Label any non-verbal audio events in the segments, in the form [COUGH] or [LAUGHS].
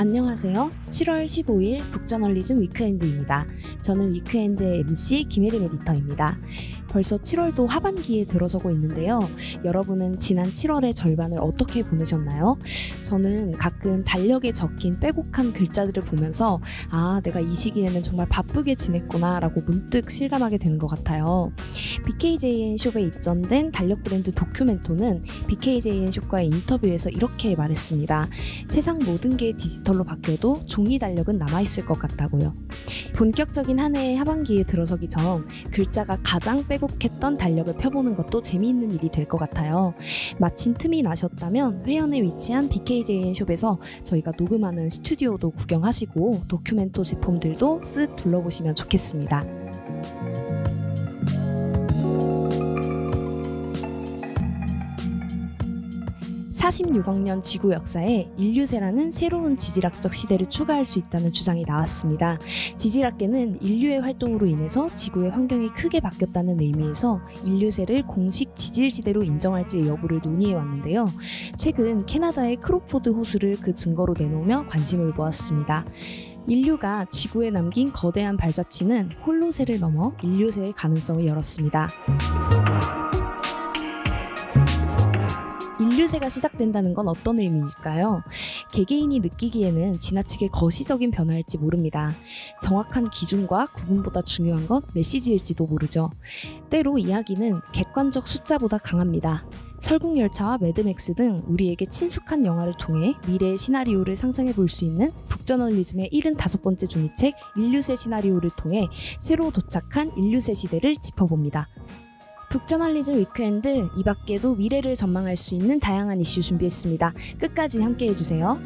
안녕하세요. 7월 15일 북저널리즘 weekend입니다. 저는 weekend의 MC 김혜림 에디터입니다. 벌써 7월도 하반기에 들어서고 있는데요. 여러분은 지난 7월의 절반을 어떻게 보내셨나요? 저는 가끔 달력에 적힌 빼곡한 글자들을 보면서 아, 내가 이 시기에는 정말 바쁘게 지냈구나 라고 문득 실감하게 되는 것 같아요. BKJN 숍에 입점된 달력 브랜드 도큐멘토는 BKJN 숍과의 인터뷰에서 이렇게 말했습니다. 세상 모든 게 디지털로 바뀌어도 종이 달력은 남아있을 것 같다고요. 본격적인 한 해의 하반기에 들어서기 전 글자가 가장 빼곡했던 달력을 펴보는 것도 재미있는 일이 될 것 같아요. 마침 틈이 나셨다면 회원에 위치한 BKJN 숍에서 저희가 녹음하는 스튜디오도 구경하시고 도큐멘토 제품들도 쓱 둘러보시면 좋겠습니다. 46억 년 지구 역사에 인류세라는 새로운 지질학적 시대를 추가할 수 있다는 주장이 나왔습니다. 지질학계는 인류의 활동으로 인해서 지구의 환경이 크게 바뀌었다는 의미에서 인류세를 공식 지질시대로 인정할지 여부를 논의해 왔는데요. 최근 캐나다의 크로포드 호수를 그 증거로 내놓으며 관심을 모았습니다. 인류가 지구에 남긴 거대한 발자취는 홀로세를 넘어 인류세의 가능성을 열었습니다. 인류세가 시작된다는 건 어떤 의미일까요? 개개인이 느끼기에는 지나치게 거시적인 변화일지 모릅니다. 정확한 기준과 구분보다 중요한 건 메시지일지도 모르죠. 때로 이야기는 객관적 숫자보다 강합니다. 설국열차와 매드맥스 등 우리에게 친숙한 영화를 통해 미래의 시나리오를 상상해 볼 수 있는 북저널리즘의 75번째 종이책 인류세 시나리오를 통해 새로 도착한 인류세 시대를 짚어봅니다. 북저널리즘 weekend 이 밖에도 미래를 전망할 수 있는 다양한 이슈 준비했습니다. 끝까지 함께 해주세요.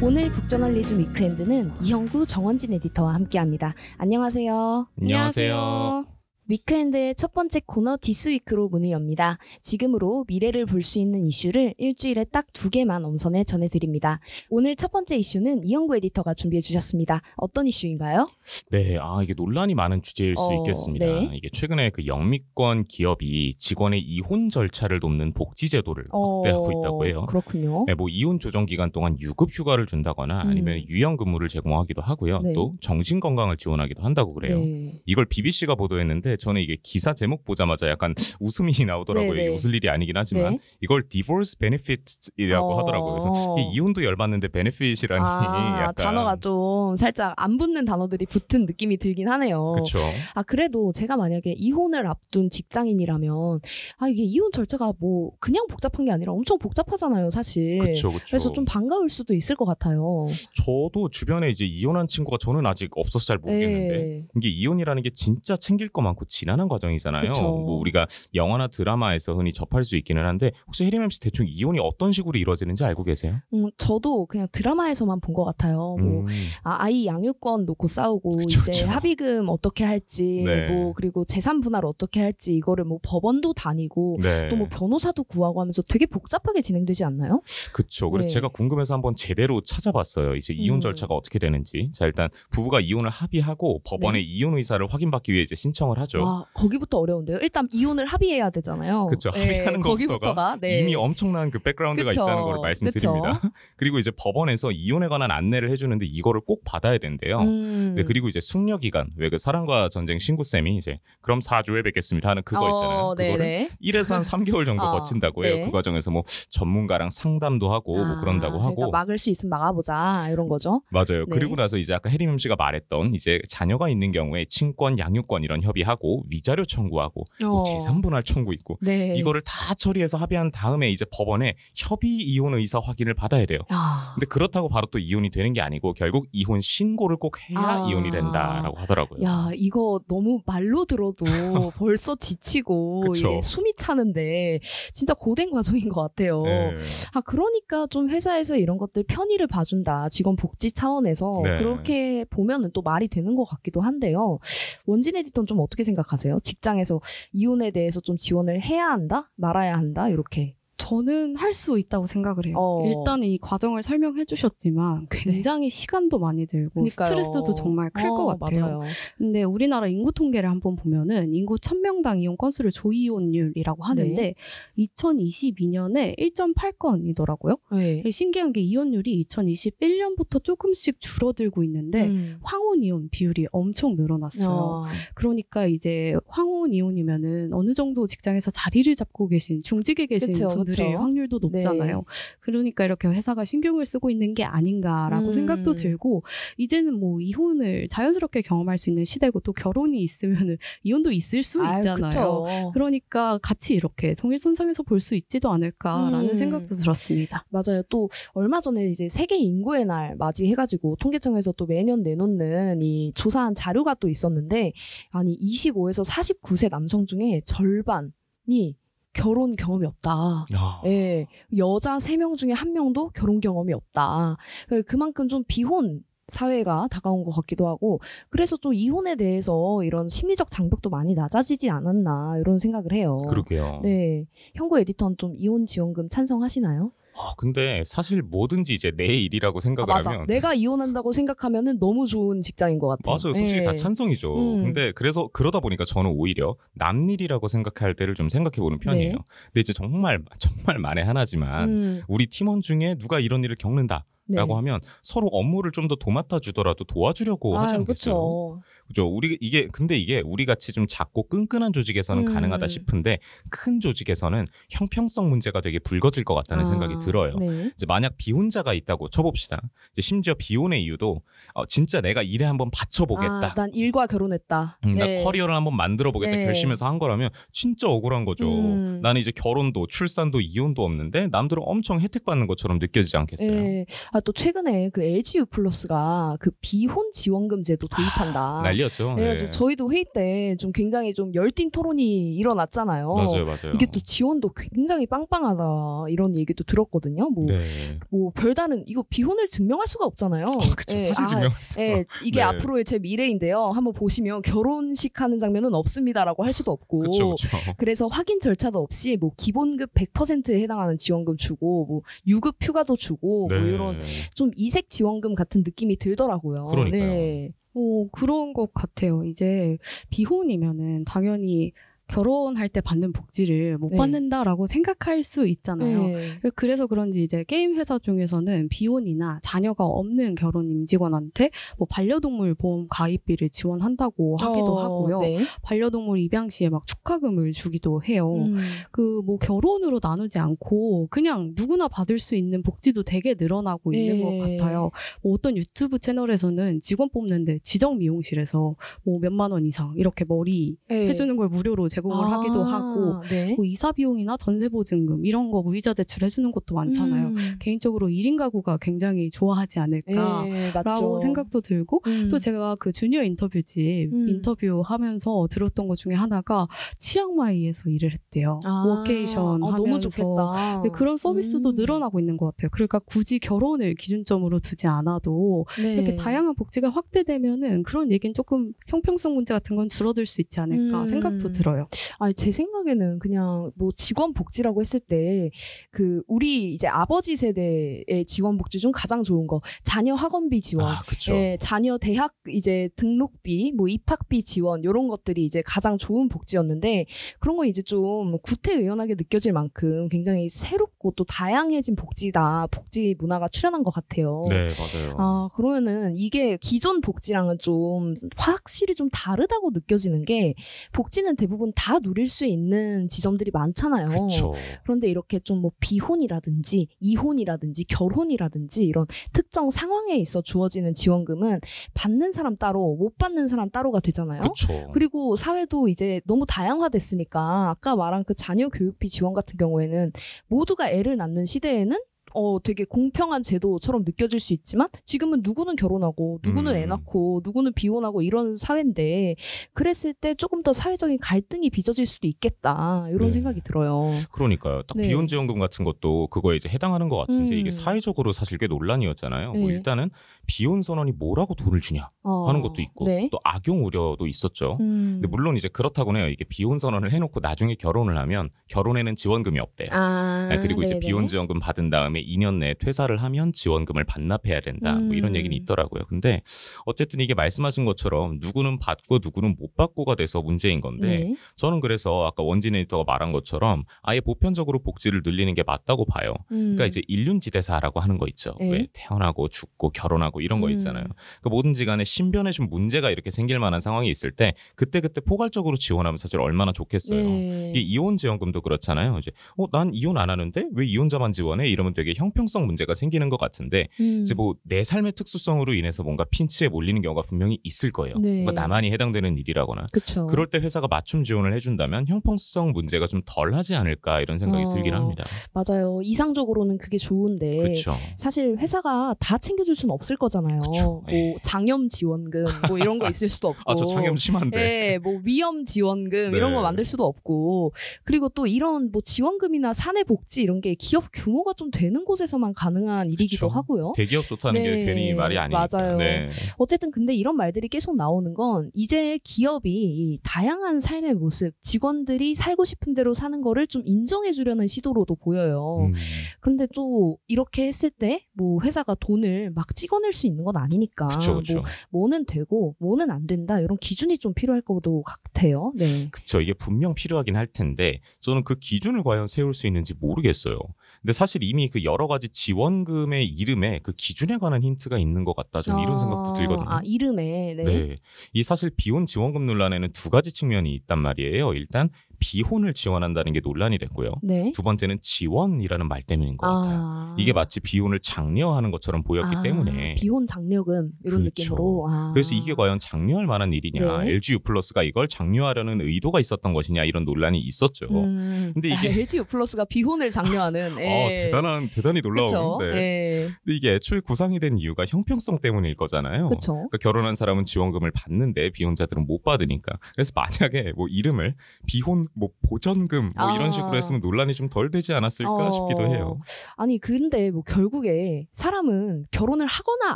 오늘 북저널리즘 weekend는 이형구 정원진 에디터와 함께합니다. 안녕하세요. 안녕하세요. weekend의 첫 번째 코너 this week로 문을 엽니다. 지금으로 미래를 볼 수 있는 이슈를 일주일에 딱 두 개만 엄선해 전해드립니다. 오늘 첫 번째 이슈는 이영구 에디터가 준비해 주셨습니다. 어떤 이슈인가요? 네, 아 이게 논란이 많은 주제일 수 어, 있겠습니다. 네. 이게 최근에 그 영미권 기업이 직원의 이혼 절차를 돕는 복지 제도를 확대하고 있다고 해요. 어, 그렇군요. 네, 뭐 이혼 조정 기간 동안 유급 휴가를 준다거나 음. 아니면 유연 근무를 제공하기도 하고요. 네. 또 정신 건강을 지원하기도 한다고 그래요. 네. 이걸 BBC가 보도했는데 저는 이게 기사 제목 보자마자 약간 [LAUGHS] 웃음이 나오더라고요. 네, 네. 이게 웃을 일이 아니긴 하지만 네. 이걸 divorce benefits이라고 어. 하더라고요. 그래서 이 이혼도 열받는데 benefit이라니 아, [LAUGHS] 약간 단어가 좀 살짝 안 붙는 단어들이 붙은 느낌이 들긴 하네요. 그렇죠. 아, 그래도 제가 만약에 이혼을 앞둔 직장인이라면, 아, 이게 이혼 절차가 뭐, 그냥 복잡한 게 아니라 엄청 복잡하잖아요, 사실. 그렇죠, 그렇죠. 그래서 좀 반가울 수도 있을 것 같아요. 저도 주변에 이제 이혼한 친구가 저는 아직 없어서 잘 모르겠는데 네. 이게 이혼이라는 게 진짜 챙길 거 많고 지난한 과정이잖아요. 그쵸. 뭐 우리가 영화나 드라마에서 흔히 접할 수 있기는 한데 혹시 혜림 MC 대충 이혼이 어떤 식으로 이루어지는지 알고 계세요? 음, 저도 그냥 드라마에서만 본 것 같아요. 뭐, 음, 아, 아이 양육권 놓고 싸우고, 그쵸, 이제 그쵸. 합의금 어떻게 할지, 네. 뭐, 그리고 재산 분할 어떻게 할지, 이거를 뭐 법원도 다니고, 네, 또뭐 변호사도 구하고 하면서 되게 복잡하게 진행되지 않나요? 그렇죠. 그래서 네. 제가 궁금해서 한번 제대로 찾아봤어요. 이제 이혼 음. 절차가 어떻게 되는지. 자 일단 부부가 이혼을 합의하고 법원에 이혼 의사를 확인받기 위해 이제 신청을 하죠. 네. 와, 거기부터 어려운데요. 일단 이혼을 합의해야 되잖아요. 그쵸. 네, 합의하는 거기부터가 네. 이미 엄청난 그 백그라운드가 그쵸. 있다는 걸 말씀드립니다. [LAUGHS] 그리고 이제 법원에서 이혼에 관한 안내를 해주는데 이거를 꼭 받아야 된대요. 음. 네, 그리고 이제 숙려 기간 왜 그 사랑과 전쟁 신구쌤이 이제 그럼 4주에 뵙겠습니다 하는 그거 있잖아요. 어, 그거를 네네. 1에서 한 3개월 정도 [LAUGHS] 어, 거친다고 해요. 네. 그 과정에서 뭐 전문가랑 상담도 하고 뭐 아, 그런다고 하고 그러니까 막을 수 있으면 막아보자 이런 거죠. 맞아요. 네. 그리고 나서 이제 아까 혜림 씨가 말했던 이제 자녀가 있는 경우에 친권, 양육권 이런 협의하고 위자료 청구하고 뭐 어. 재산 분할 청구 있고 네. 이거를 다 처리해서 합의한 다음에 이제 법원에 협의 이혼 의사 확인을 받아야 돼요. 야. 근데 그렇다고 바로 또 이혼이 되는 게 아니고 결국 이혼 신고를 꼭 해야 아. 이혼이 된다라고 하더라고요. 야, 이거 너무 말로 들어도 [LAUGHS] 벌써 지치고. 이게 숨이 차는데 진짜 고된 과정인 것 같아요. 네. 아, 그러니까 좀 회사에서 이런 것들 편의를 봐준다. 직원 복지 차원에서 네. 그렇게 보면은 또 말이 되는 것 같기도 한데요. 원진 에디터는 좀 어떻게 생각하세요? 직장에서 이혼에 대해서 좀 지원을 해야 한다? 말아야 한다? 이렇게. 저는 할 수 있다고 생각을 해요. 어. 일단 이 과정을 설명해 주셨지만 굉장히 시간도 많이 들고 네. 그러니까요. 스트레스도 정말 클것 어, 같아요. 맞아요. 근데 우리나라 인구 통계를 한번 보면은 인구 1000명당 이용 건수를 조이혼율이라고 하는데 네. 2022년에 1.8건이더라고요. 네. 신기한 게 이혼율이 2021년부터 조금씩 줄어들고 있는데 음. 황혼 이혼 비율이 엄청 늘어났어요. 어. 그러니까 이제 황혼 이혼이면은 어느 정도 직장에서 자리를 잡고 계신 중직에 계신 그쵸, 분들의 그쵸. 확률도 높잖아요. 네. 그러니까 이렇게 회사가 신경을 쓰고 있는 게 아닌가라고 음. 생각도 들고 이제는 뭐 이혼을 자연스럽게 경험할 수 있는 시대고 또 결혼이 있으면은 [LAUGHS] 이혼도 있을 수 아유, 있잖아요. 그쵸. 그러니까 같이 이렇게 동일선상에서 볼 수 있지도 않을까라는 음. 생각도 들었습니다. 맞아요. 또 얼마 전에 이제 세계 인구의 날 맞이해가지고 통계청에서 또 매년 내놓는 이 조사한 자료가 또 있었는데 아니 25에서 49세 남성 중에 절반이 결혼 경험이 없다. 야. 예, 여자 3명 중에 한 명도 결혼 경험이 없다. 그- 그만큼 좀 비혼 사회가 다가온 것 같기도 하고 그래서 좀 이혼에 대해서 이런 심리적 장벽도 많이 낮아지지 않았나 이런 생각을 해요. 그러게요. 네, 현고 에디터는 좀 이혼 지원금 찬성하시나요? 아, 근데 사실 뭐든지 이제 내 일이라고 아, 생각을 맞아. 하면 내가 이혼한다고 생각하면은 너무 좋은 직장인 것 같아요. 맞아요. 솔직히 네. 다 찬성이죠. 음. 근데 그래서 그러다 보니까 저는 오히려 남 일이라고 생각할 때를 좀 생각해 보는 편이에요. 네. 근데 이제 정말 [LAUGHS] 정말 만에 하나지만 음, 우리 팀원 중에 누가 이런 일을 겪는다 라고 네. 하면 서로 업무를 좀 더 도맡아 주더라도 도와주려고 하지 않겠어요. 그쵸. 그죠? 우리 이게 근데 이게 우리 같이 좀 작고 끈끈한 조직에서는 음. 가능하다 싶은데 큰 조직에서는 형평성 문제가 되게 불거질 것 같다는 아, 생각이 들어요. 네. 이제 만약 비혼자가 있다고 쳐봅시다. 이제 심지어 비혼의 이유도 어, 진짜 내가 일에 한번 바쳐보겠다. 아, 난 일과 결혼했다. 음, 네. 나 커리어를 한번 만들어 보겠다 네. 결심해서 한 거라면 진짜 억울한 거죠. 음. 나는 이제 결혼도 출산도 이혼도 없는데 남들은 엄청 혜택 받는 것처럼 느껴지지 않겠어요? 예. 아, 또 최근에 그 LGU 플러스가 그 비혼 지원금 제도 도입한다. 난리였죠. 그래가지고 네. 저희도 회의 때 좀 굉장히 좀 열띤 토론이 일어났잖아요. 맞아요, 맞아요. 이게 또 지원도 굉장히 빵빵하다 이런 얘기도 들었거든요. 뭐, 네. 뭐 별다른 이거 비혼을 증명할 수가 없잖아요. 어, [LAUGHS] 그쵸. 예, 사실 아. 예, 이게 네. 앞으로의 제 미래인데요. 한번 보시면 결혼식 하는 장면은 없습니다라고 할 수도 없고. 그렇죠, 그렇죠. [LAUGHS] 그래서 확인 절차도 없이 뭐 기본급 100%에 해당하는 지원금 주고 뭐 유급 휴가도 주고 뭐 이런 좀 이색 지원금 같은 느낌이 들더라고요. 그러니까요. 네. 오, 그런 것 같아요. 이제 비혼이면은 당연히 결혼할 때 받는 복지를 못 네. 받는다라고 생각할 수 있잖아요. 네. 그래서 그런지 이제 게임 회사 중에서는 비혼이나 자녀가 없는 결혼 임직원한테 뭐 반려동물 보험 가입비를 지원한다고 하기도 어, 하고요. 네. 반려동물 입양 시에 막 축하금을 주기도 해요. 음. 그뭐 결혼으로 나누지 않고 그냥 누구나 받을 수 있는 복지도 되게 늘어나고 있는 네. 것 같아요. 뭐 어떤 유튜브 채널에서는 직원 뽑는데 지정 미용실에서 뭐 몇만 원 이상 이렇게 머리 네. 해주는 걸 무료로 제공을 아, 하기도 하고 네. 뭐 이사 비용이나 전세 보증금 이런 거 무이자 대출 해주는 것도 많잖아요. 음. 개인적으로 1인 가구가 굉장히 좋아하지 않을까. 네, 라고. 생각도 들고 음. 또 제가 그 주니어 인터뷰집 음. 인터뷰 하면서 들었던 것 중에 하나가 치앙마이에서 일을 했대요. 아, 워케이션 아, 하면서 너무 좋겠다. 네, 그런 서비스도 음. 늘어나고 있는 것 같아요. 그러니까 굳이 결혼을 기준점으로 두지 않아도 네. 이렇게 다양한 복지가 확대되면은 그런 얘기는 조금 형평성 문제 같은 건 줄어들 수 있지 않을까 음. 생각도 들어요. 아니 제 생각에는 그냥 뭐 직원 복지라고 했을 때 그 우리 이제 아버지 세대의 직원 복지 중 가장 좋은 거 자녀 학원비 지원, 아. 예, 자녀 대학 이제 등록비, 뭐 입학비 지원 이런 것들이 이제 가장 좋은 복지였는데 그런 거 이제 좀 구태의연하게 느껴질 만큼 굉장히 새롭고 또 다양해진 복지다, 복지 문화가 출현한 것 같아요. 네, 맞아요. 아, 그러면은 이게 기존 복지랑은 좀 확실히 좀 다르다고 느껴지는 게 복지는 대부분 다 누릴 수 있는 지점들이 많잖아요. 그렇죠. 그런데 이렇게 좀 뭐 비혼이라든지 이혼이라든지 결혼이라든지 이런 특정 상황에 있어 주어지는 지원금은 받는 사람 따로 못 받는 사람 따로가 되잖아요. 그렇죠. 그리고 사회도 이제 너무 다양화됐으니까 아까 말한 그 자녀 교육비 지원 같은 경우에는 모두가 애를 낳는 시대에는 어 되게 공평한 제도처럼 느껴질 수 있지만 지금은 누구는 결혼하고 누구는 애 음. 낳고 누구는 비혼하고 이런 사회인데 그랬을 때 조금 더 사회적인 갈등이 빚어질 수도 있겠다 이런 네. 생각이 들어요. 그러니까요. 딱 네. 비혼 지원금 같은 것도 그거에 이제 해당하는 것 같은데 음. 이게 사회적으로 사실 꽤 논란이었잖아요. 뭐 네. 일단은 비혼 선언이 뭐라고 돈을 주냐 어, 하는 것도 있고 네. 또 악용 우려도 있었죠. 음. 근데 물론 이제 그렇다고 해요. 이게 비혼 선언을 해놓고 나중에 결혼을 하면 결혼에는 지원금이 없대. 아, 네, 그리고 이제. 비혼 지원금 받은 다음에 2년 내에 퇴사를 하면 지원금을 반납해야 된다. 뭐 이런 음. 얘기는 있더라고요. 근데 어쨌든 이게 말씀하신 것처럼 누구는 받고 누구는 못 받고가 돼서 문제인 건데 네. 저는 그래서 아까 원진 에디터가 말한 것처럼 아예 보편적으로 복지를 늘리는 게 맞다고 봐요. 음. 그러니까 이제 일륜지대사라고 하는 거 있죠. 네. 왜 태어나고 죽고 결혼하고 이런 거 음. 있잖아요. 그러니까 뭐든지 간에 신변에 좀 문제가 이렇게 생길 만한 상황이 있을 때 그때 그때 포괄적으로 지원하면 사실 얼마나 좋겠어요. 네. 이혼 지원금도 그렇잖아요. 이제 어난 이혼 안 하는데 왜 이혼자만 지원해? 이러면 되게 형평성 문제가 생기는 것 같은데 음. 이제 뭐 내 삶의 특수성으로 인해서 뭔가 핀치에 몰리는 경우가 분명히 있을 거예요. 네. 뭔가 나만이 해당되는 일이라거나. 그쵸. 그럴 때 회사가 맞춤 지원을 해준다면 형평성 문제가 좀 덜하지 않을까 이런 생각이 어, 들긴 합니다. 맞아요. 이상적으로는 그게 좋은데 그렇죠. 사실 회사가 다 챙겨줄 수는 없을 거잖아요. 그쵸. 뭐 예. 장염 지원금 뭐 이런 거 있을 수도 없고. [LAUGHS] 아저 장염 심한데. 예, 뭐 위험 지원금 네. 이런 거 만들 수도 없고 그리고 또 이런 뭐 지원금이나 사내 복지 이런 게 기업 규모가 좀 되는 곳에서만 가능한 일이기도 그쵸. 하고요. 대기업 좋다는 네, 게 괜히 말이 아니니까. 맞아요. 네. 어쨌든 근데 이런 말들이 계속 나오는 건 이제 기업이 이 다양한 삶의 모습, 직원들이 살고 싶은 대로 사는 거를 좀 인정해 주려는 시도로도 보여요. 음, 근데 또 이렇게 했을 때 뭐 회사가 돈을 막 찍어낼 수 있는 건 아니니까 그쵸 그쵸. 뭐 뭐는 되고 뭐는 안 된다 이런 기준이 좀 필요할 것도 같아요. 네. 그쵸 이게 분명 필요하긴 할 텐데 저는 그 기준을 과연 세울 수 있는지 모르겠어요. 근데 사실 이미 그 여러 가지 지원금의 이름에 그 기준에 관한 힌트가 있는 것 같다. 저는 이런 생각도 들거든요. 아 이름에 네. 네. 이 사실 비혼 지원금 논란에는 두 가지 측면이 있단 말이에요. 일단 비혼을 지원한다는 게 논란이 됐고요. 네. 두 번째는 지원이라는 말 때문인 것 같아요. 아. 이게 마치 비혼을 장려하는 것처럼 보였기 아, 때문에 비혼 장려금 이런 그렇죠. 느낌으로. 아. 그래서 이게 과연 장려할 만한 일이냐 네. LG U 플러스가 이걸 장려하려는 의도가 있었던 것이냐 이런 논란이 있었죠. 음. 근데 이게- [LAUGHS] LG U 플러스가 비혼을 장려하는. [LAUGHS] 예. 어, 대단한 대단히 놀라운 그쵸? 데 예. 근데 이게 애초에 구상이 된 이유가 형평성 때문일 거잖아요. 그러니까 결혼한 사람은 지원금을 받는데 비혼자들은 못 받으니까. 그래서 만약에 뭐 이름을 비혼 뭐 보전금 뭐 아. 이런 식으로 했으면 논란이 좀 덜 되지 않았을까 어. 싶기도 해요. 아니 근데 뭐 결국에 사람은 결혼을 하거나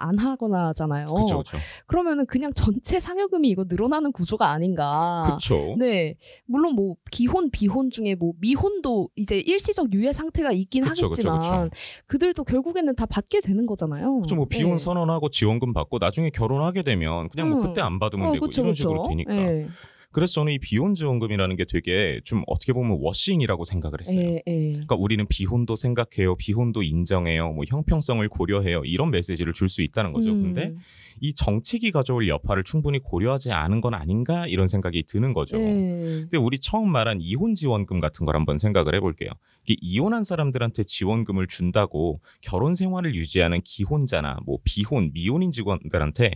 안 하거나잖아요. 그렇죠. 그러면은 그냥 전체 상여금이 이거 늘어나는 구조가 아닌가. 그렇죠. 네, 물론 뭐 기혼 비혼 중에 뭐 미혼도 이제 일시적 유예 상태가 있긴 그쵸, 그쵸, 하겠지만 그쵸. 그들도 결국에는 다 받게 되는 거잖아요. 그렇죠. 뭐 비혼 네. 선언하고 지원금 받고 나중에 결혼하게 되면 그냥 뭐 음. 그때 안 받으면 어, 되고 그쵸, 이런 그쵸. 식으로 되니까. 예, 그래서 저는 이 비혼 지원금이라는 게 되게 좀 어떻게 보면 washing이라고 생각을 했어요. 예, 예. 그러니까 우리는 비혼도 생각해요, 비혼도 인정해요, 뭐 형평성을 고려해요 이런 메시지를 줄 수 있다는 거죠. 음. 근데 이 정책이 가져올 여파를 충분히 고려하지 않은 건 아닌가 이런 생각이 드는 거죠. 예. 근데 우리 처음 말한 이혼 지원금 같은 걸 한번 생각을 해볼게요. 이게 이혼한 사람들한테 지원금을 준다고 결혼 생활을 유지하는 기혼자나 뭐 비혼, 미혼인 직원들한테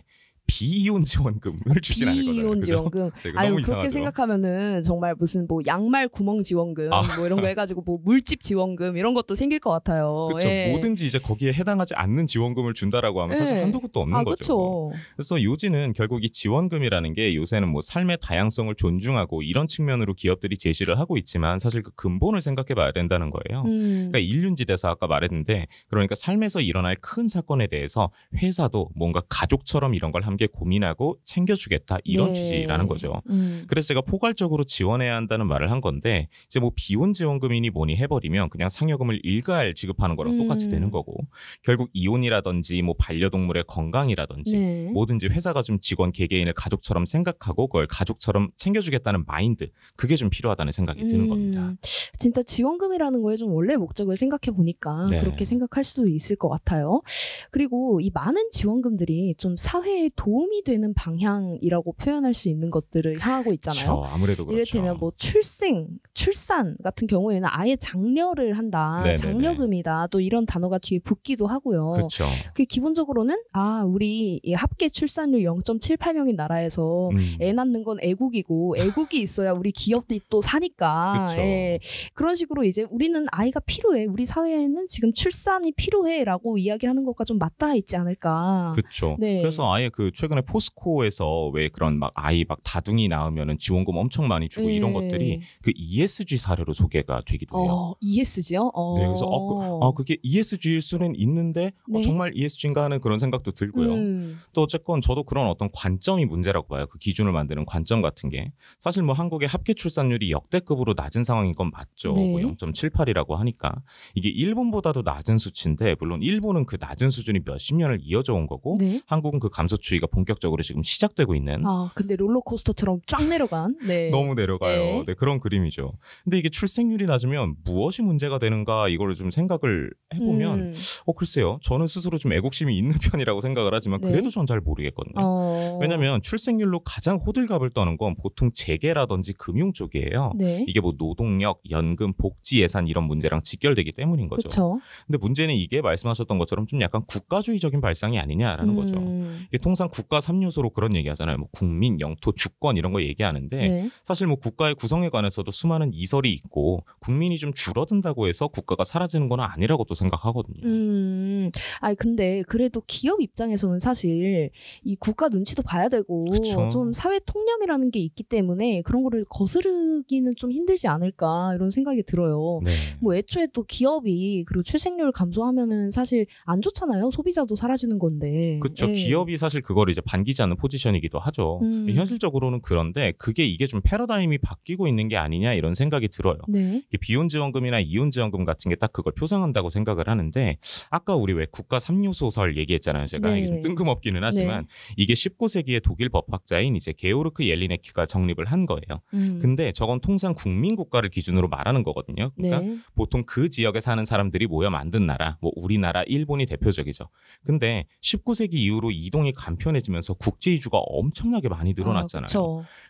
비이혼 지원금을 주진 않을 거잖아요. 그죠? 지원금. 네, [LAUGHS] 아유 그렇게 이상하죠. 생각하면은 정말 무슨 뭐 양말 구멍 지원금 아. 뭐 이런 거 해가지고 뭐 물집 지원금 이런 것도 생길 것 같아요. 그렇죠. 예. 뭐든지 이제 거기에 해당하지 않는 지원금을 준다라고 하면 사실 예. 한도 끝도 없는 아, 거죠. 그렇죠. 그래서 요지는 결국 이 지원금이라는 게 요새는 뭐 삶의 다양성을 존중하고 이런 측면으로 기업들이 제시를 하고 있지만 사실 그 근본을 생각해 봐야 된다는 거예요. 음. 그러니까 인륜지대사 아까 말했는데 그러니까 삶에서 일어날 큰 사건에 대해서 회사도 뭔가 가족처럼 이런 걸 함께 고민하고 챙겨주겠다 이런 네. 취지라는 거죠. 음. 그래서 제가 포괄적으로 지원해야 한다는 말을 한 건데 이제 뭐 비혼 지원금이니 뭐니 해버리면 그냥 상여금을 일괄 지급하는 거랑 똑같이 음. 되는 거고 결국 이혼이라든지 뭐 반려동물의 건강이라든지 네. 뭐든지 회사가 좀 직원 개개인을 가족처럼 생각하고 그걸 가족처럼 챙겨주겠다는 마인드 그게 좀 필요하다는 생각이 드는 음, 겁니다. 진짜 지원금이라는 거에 좀 원래 목적을 생각해 보니까 네. 그렇게 생각할 수도 있을 것 같아요. 그리고 이 많은 지원금들이 좀 사회에 도움이 되는 방향이라고 표현할 수 있는 것들을 향하고 있잖아요. 그렇죠. 아무래도 그렇죠. 이를테면 뭐 출생, 출산 같은 경우에는 아예 장려를 한다, 네네네. 장려금이다, 또 이런 단어가 뒤에 붙기도 하고요. 그렇죠. 그 기본적으로는 아 우리 이 합계 출산율 0.78명인 나라에서 음. 애 낳는 건 애국이고 애국이 있어야 우리 기업들이 또 사니까 그쵸. 예. 그런 식으로 이제 우리는 아이가 필요해 우리 사회에는 지금 출산이 필요해라고 이야기하는 것과 좀 맞닿아 있지 않을까 그렇죠. 네. 그래서 아예 그 최근에 포스코에서 왜 그런 막 아이 막 다둥이 낳으면은 지원금 엄청 많이 주고 이런 네. 것들이 그 ESG 사례로 소개가 되기도 해요. 어, ESG요? 어. 네, 그래서 어, 그, 아, 그게 ESG일 수는 있는데 어, 네. 정말 ESG인가 하는 그런 생각도 들고요. 음. 또 어쨌건 저도 그런 어떤 관점이 문제라고 봐요. 그 기준을 만드는 관점 같은 게 사실 뭐 한국의 합계 출산율이 역대급으로 낮은 상황인 건 맞죠. 네. 뭐 0.78이라고 하니까 이게 일본보다도 낮은 수치인데 물론 일본은 그 낮은 수준이 몇십 년을 이어져 온 거고 네. 한국은 그 감소 추이가 본격적으로 지금 시작되고 있는 아 근데 롤러코스터처럼 쫙 내려간 네. 너무 내려가요. 네. 네. 그런 그림이죠. 근데 이게 출생률이 낮으면 무엇이 문제가 되는가 이거를 좀 생각을 해보면 음. 어 글쎄요. 저는 스스로 좀 애국심이 있는 [LAUGHS] 편이라고 생각을 하지만 네. 그래도 전 잘 모르겠거든요. 어. 왜냐하면 출생률로 가장 호들갑을 떠는 건 보통 재계라든지 금융 쪽이에요. 네. 이게 뭐 노동력, 연금, 복지 예산 이런 문제랑 직결되기 때문인 거죠. 그렇죠. 근데 문제는 이게 말씀하셨던 것처럼 좀 약간 국가주의적인 발상이 아니냐라는 거죠. 음. 이게 통상 국가 3요소로 그런 얘기하잖아요. 뭐 국민, 영토, 주권 이런 거 얘기하는데 네. 사실 뭐 국가의 구성에 관해서도 수많은 이설이 있고 국민이 좀 줄어든다고 해서 국가가 사라지는 건 아니라고 또 생각하거든요. 음, 아니 근데 그래도 기업 입장에서는 사실 이 국가 눈치도 봐야 되고 그쵸. 좀 사회 통념이라는 게 있기 때문에 그런 거를 거스르기는 좀 힘들지 않을까 이런 생각이 들어요. 네. 뭐 애초에 또 기업이 그리고 출생률 감소하면은 사실 안 좋잖아요. 소비자도 사라지는 건데. 그렇죠. 예. 기업이 사실 그걸 이제 반기지 않는 포지션이기도 하죠. 음. 현실적으로는 그런데 그게 이게 좀 패러다임이 바뀌고 있는 게 아니냐 이런 생각이 들어요. 네. 이게 비혼 지원금이나 이혼 지원금 같은 게 딱 그걸 표상한다고 생각을 하는데 아까 우리 왜 국가 3요소설 얘기했잖아요. 제가 네. 이게 좀 뜬금없기는 하지만 이게 19세기의 독일 법학자인 이제 게오르크 옐리네키가 정립을 한 거예요. 음. 근데 저건 통상 국민 국가를 기준으로 말하는 거거든요. 그러니까 네. 보통 그 지역에 사는 사람들이 모여 만든 나라, 뭐 우리나라, 일본이 대표적이죠. 근데 19세기 이후로 이동이 간편 해지면서 국제 이주가 엄청나게 많이 늘어났잖아요. 아.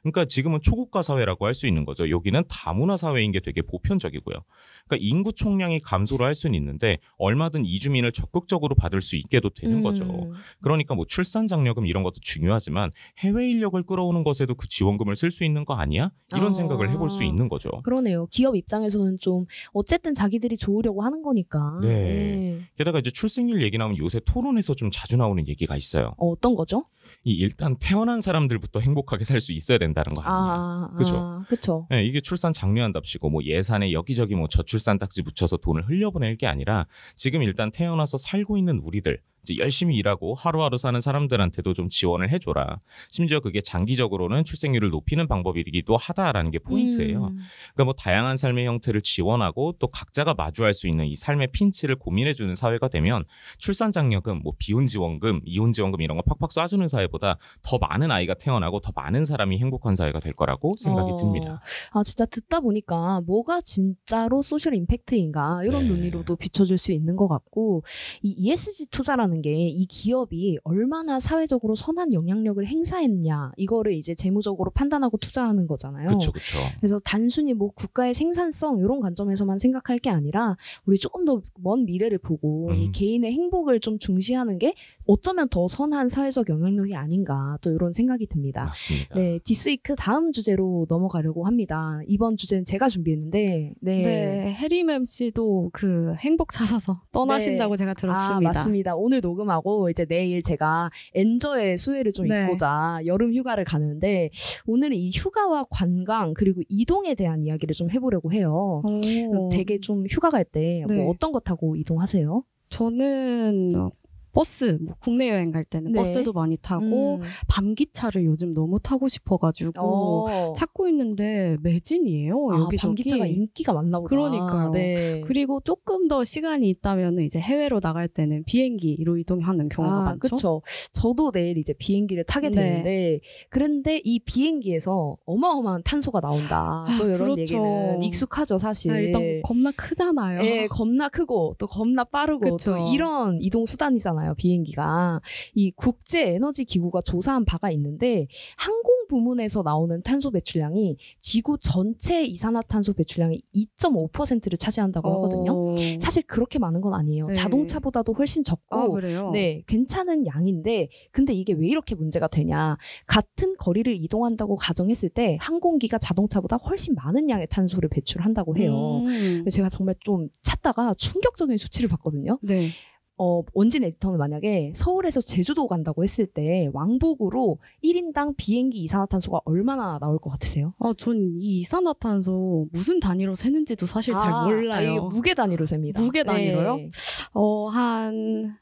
그러니까 지금은 초국가 사회라고 할 수 있는 거죠. 여기는 다문화 사회인 게 되게 보편적이고요. 그러니까 인구 총량이 감소를 할 수는 있는데 얼마든 이주민을 적극적으로 받을 수 있게도 되는 음. 거죠. 그러니까 뭐 출산 장려금 이런 것도 중요하지만 해외 인력을 끌어오는 것에도 그 지원금을 쓸 수 있는 거 아니야? 이런 아. 생각을 해볼 수 있는 거죠. 그러네요. 기업 입장에서는 좀 어쨌든 자기들이 좋으려고 하는 거니까. 네. 예. 게다가 이제 출생률 얘기 나오면 요새 토론에서 좀 자주 나오는 얘기가 있어요. 어, 어떤 거죠? 이 일단 태어난 사람들부터 행복하게 살 수 있어야 된다는 거 아니에요? 아, 그죠? 아. 네, 이게 출산 장려한답시고 뭐 예산에 여기저기 뭐 저출산 딱지 붙여서 돈을 흘려보낼 게 아니라 지금 일단 태어나서 살고 있는 우리들 이제 열심히 일하고 하루하루 사는 사람들한테도 좀 지원을 해줘라. 심지어 그게 장기적으로는 출생률을 높이는 방법이기도 하다라는 게 포인트예요. 음. 그러니까 뭐 다양한 삶의 형태를 지원하고 또 각자가 마주할 수 있는 이 삶의 핀치를 고민해주는 사회가 되면 출산 장려금, 뭐 비혼 지원금, 이혼 지원금 이런 거 팍팍 쏴주는 사회보다 더 많은 아이가 태어나고 더 많은 사람이 행복한 사회가 될 거라고 생각이 어, 듭니다. 아, 진짜 듣다 보니까 뭐가 진짜로 social impact인가 이런 네. 눈으로도 비춰줄 수 있는 것 같고 이 ESG 투자라는 게 이 기업이 얼마나 사회적으로 선한 영향력을 행사했냐 이거를 이제 재무적으로 판단하고 투자하는 거잖아요. 그렇죠, 그렇죠. 그래서 단순히 뭐 국가의 생산성 이런 관점에서만 생각할 게 아니라 우리 조금 더 먼 미래를 보고 음. 이 개인의 행복을 좀 중시하는 게 어쩌면 더 선한 사회적 영향력이 아닌가 또 이런 생각이 듭니다. 맞습니다. 네, this week 다음 주제로 넘어가려고 합니다. 이번 주제는 제가 준비했는데, 네. 네, 해림 MC도 그 행복 찾아서 떠나신다고 제가 들었습니다. 아, 맞습니다. 오늘 녹음하고 이제 내일 제가 엔저의 수혜를 좀 네. 입고자 여름 휴가를 가는데 오늘은 이 휴가와 관광 그리고 이동에 대한 이야기를 좀 해보려고 해요. 오. 되게 좀 휴가 갈 때뭐 네. 어떤 거 타고 이동하세요? 저는 어, 버스, 뭐 국내 여행 갈 때는 네. 버스도 많이 타고 음. 밤기차를 요즘 너무 타고 싶어가지고 어. 찾고 있는데 매진이에요. 아, 여기저기. 밤기차가 인기가 많나 보다. 그러니까요. 네. 그리고 조금 더 시간이 있다면 이제 해외로 나갈 때는 비행기로 이동하는 경우가 아, 많죠. 그쵸. 저도 내일 이제 비행기를 타게 네. 되는데, 그런데 이 비행기에서 어마어마한 탄소가 나온다. 또 이런 그렇죠. 얘기는 익숙하죠, 사실. 아, 일단 겁나 크잖아요. 예, 겁나 크고 또 겁나 빠르고 그쵸. 또 이런 이동 수단이잖아요. 무겁잖아요, 비행기가. 이 국제 에너지 기구가 조사한 바가 있는데 항공 부문에서 나오는 탄소 배출량이 지구 전체 이산화탄소 배출량의 2.5%를 차지한다고 하거든요. 어. 사실 그렇게 많은 건 아니에요. 네. 자동차보다도 훨씬 적고 아? 네, 괜찮은 양인데, 근데 이게 왜 이렇게 문제가 되냐. 같은 거리를 이동한다고 가정했을 때, 항공기가 자동차보다 훨씬 많은 양의 탄소를 배출한다고 해요. 음. 제가 정말 좀 찾다가 충격적인 수치를 봤거든요. 네. 어, 원진 에디터는 만약에 서울에서 제주도 간다고 했을 때, 왕복으로 1인당 비행기 이산화탄소가 얼마나 나올 것 같으세요? 아, 전 이 이산화탄소 무슨 단위로 세는지도 사실 잘 아, 몰라요. 아, 무게 단위로 셉니다. 무게 단위로요? 네. 어, 한,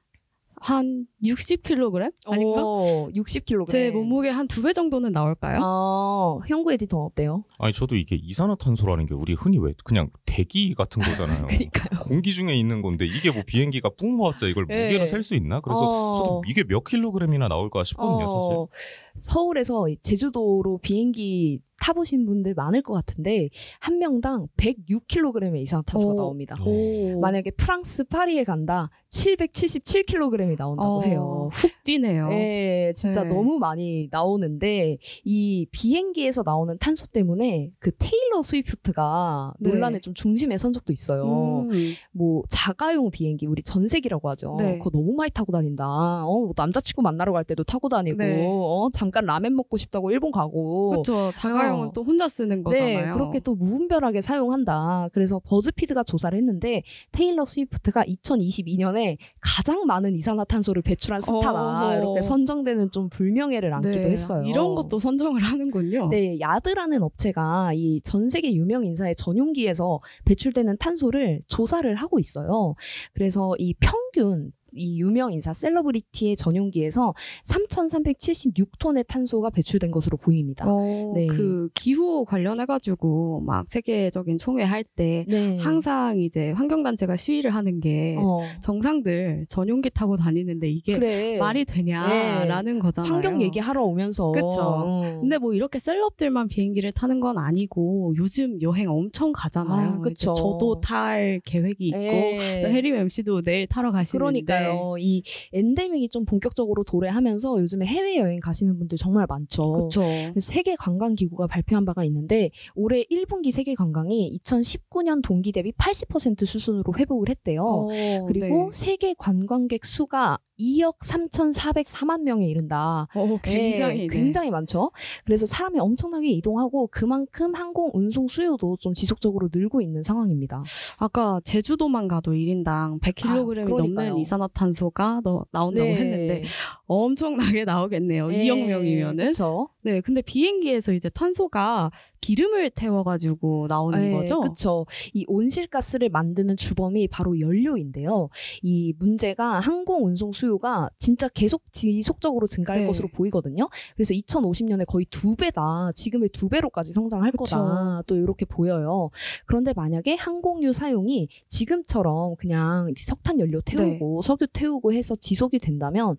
한 60kg? 아닌가? 오, 60kg. 제 몸무게 한 두 배 정도는 나올까요? 어, 형구 에디터 어때요? 아니 저도 이게 이산화탄소라는 게 우리 흔히 왜 그냥 대기 같은 거잖아요. [LAUGHS] 그러니까요. 공기 중에 있는 건데 이게 뭐 비행기가 뿡 모았자 이걸 네. 무게로 셀 수 있나? 그래서 어. 저도 이게 몇 킬로그램이나 나올까 싶거든요, 사실. 어, 서울에서 제주도로 비행기 타보신 분들 많을 것 같은데 한 명당 106kg의 이산화탄소가 오. 나옵니다. 오. 만약에 프랑스 파리에 간다 777kg이 나온다고 어, 해요. 훅 뛰네요. 네, 진짜 네. 너무 많이 나오는데 이 비행기에서 나오는 탄소 때문에 그 테일러 스위프트가 네. 논란의 좀 중심에 선 적도 있어요. 음. 뭐 자가용 비행기 우리 전세기라고 하죠. 네. 그거 너무 많이 타고 다닌다. 어, 뭐 남자친구 만나러 갈 때도 타고 다니고 네. 어, 잠깐 라멘 먹고 싶다고 일본 가고. 그렇죠. 자가용은 어. 또 혼자 쓰는 거잖아요. 네, 그렇게 또 무분별하게 사용한다. 그래서 버즈피드가 조사를 했는데 테일러 스위프트가 2022년에 가장 많은 이산화탄소를 배출 한 스타다. 어. 이렇게 선정되는 좀 불명예를 안기도 네, 했어요. 이런 것도 선정을 하는군요. 네, 야드라는 업체가 이 전 세계 유명 인사의 전용기에서 배출되는 탄소를 조사를 하고 있어요. 그래서 이 평균 이 유명 인사 셀러브리티의 전용기에서 3,376톤의 탄소가 배출된 것으로 보입니다. 어, 네. 그 기후 관련해 가지고 막 세계적인 총회 할때 네. 항상 이제 환경 단체가 시위를 하는 게 어, 정상들 전용기 타고 다니는데 이게 그래. 말이 되냐라는 거잖아요. 환경 얘기하러 오면서 그쵸. 음. 근데 뭐 이렇게 셀럽들만 비행기를 타는 건 아니고 요즘 여행 엄청 가잖아요. 아. 이제 저도 탈 계획이 있고 네. 또 해리 MC도 내일 타러 가시는데 그러니까 요. 이 엔데믹이 좀 본격적으로 도래하면서 요즘에 해외 여행 가시는 분들 정말 많죠. 그렇죠. 세계 관광 기구가 발표한 바가 있는데 올해 1분기 세계 관광이 2019년 동기 대비 80% 수준으로 회복을 했대요. 어, 그리고 네. 세계 관광객 수가 2억 3,404만 명에 이른다. 어, 굉장히 네, 네. 굉장히 많죠. 그래서 사람이 엄청나게 이동하고 그만큼 항공 운송 수요도 좀 지속적으로 늘고 있는 상황입니다. 아까 제주도만 가도 1인당 100kg이 아, 그러니까요. 이산화탄소가 너- 나온다고 네. 했는데 엄청나게 나오겠네요. 2억 명이면은. 그렇죠. 네, 근데 비행기에서 이제 탄소가 기름을 태워가지고 나오는 거죠. 그렇죠. 이 온실가스를 만드는 주범이 바로 연료인데요. 이 문제가 항공 운송 수요가 진짜 계속 지속적으로 증가할 네. 것으로 보이거든요. 그래서 2050년에 거의 두 배다. 지금의 두 배로까지 성장할 그쵸. 거다. 또 이렇게 보여요. 그런데 만약에 항공유 사용이 지금처럼 그냥 석탄 연료 태우고 석유 태우고 해서 지속이 된다면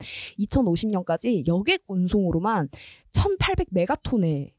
2050년까지 여객 운송으로만 1,800 메가톤의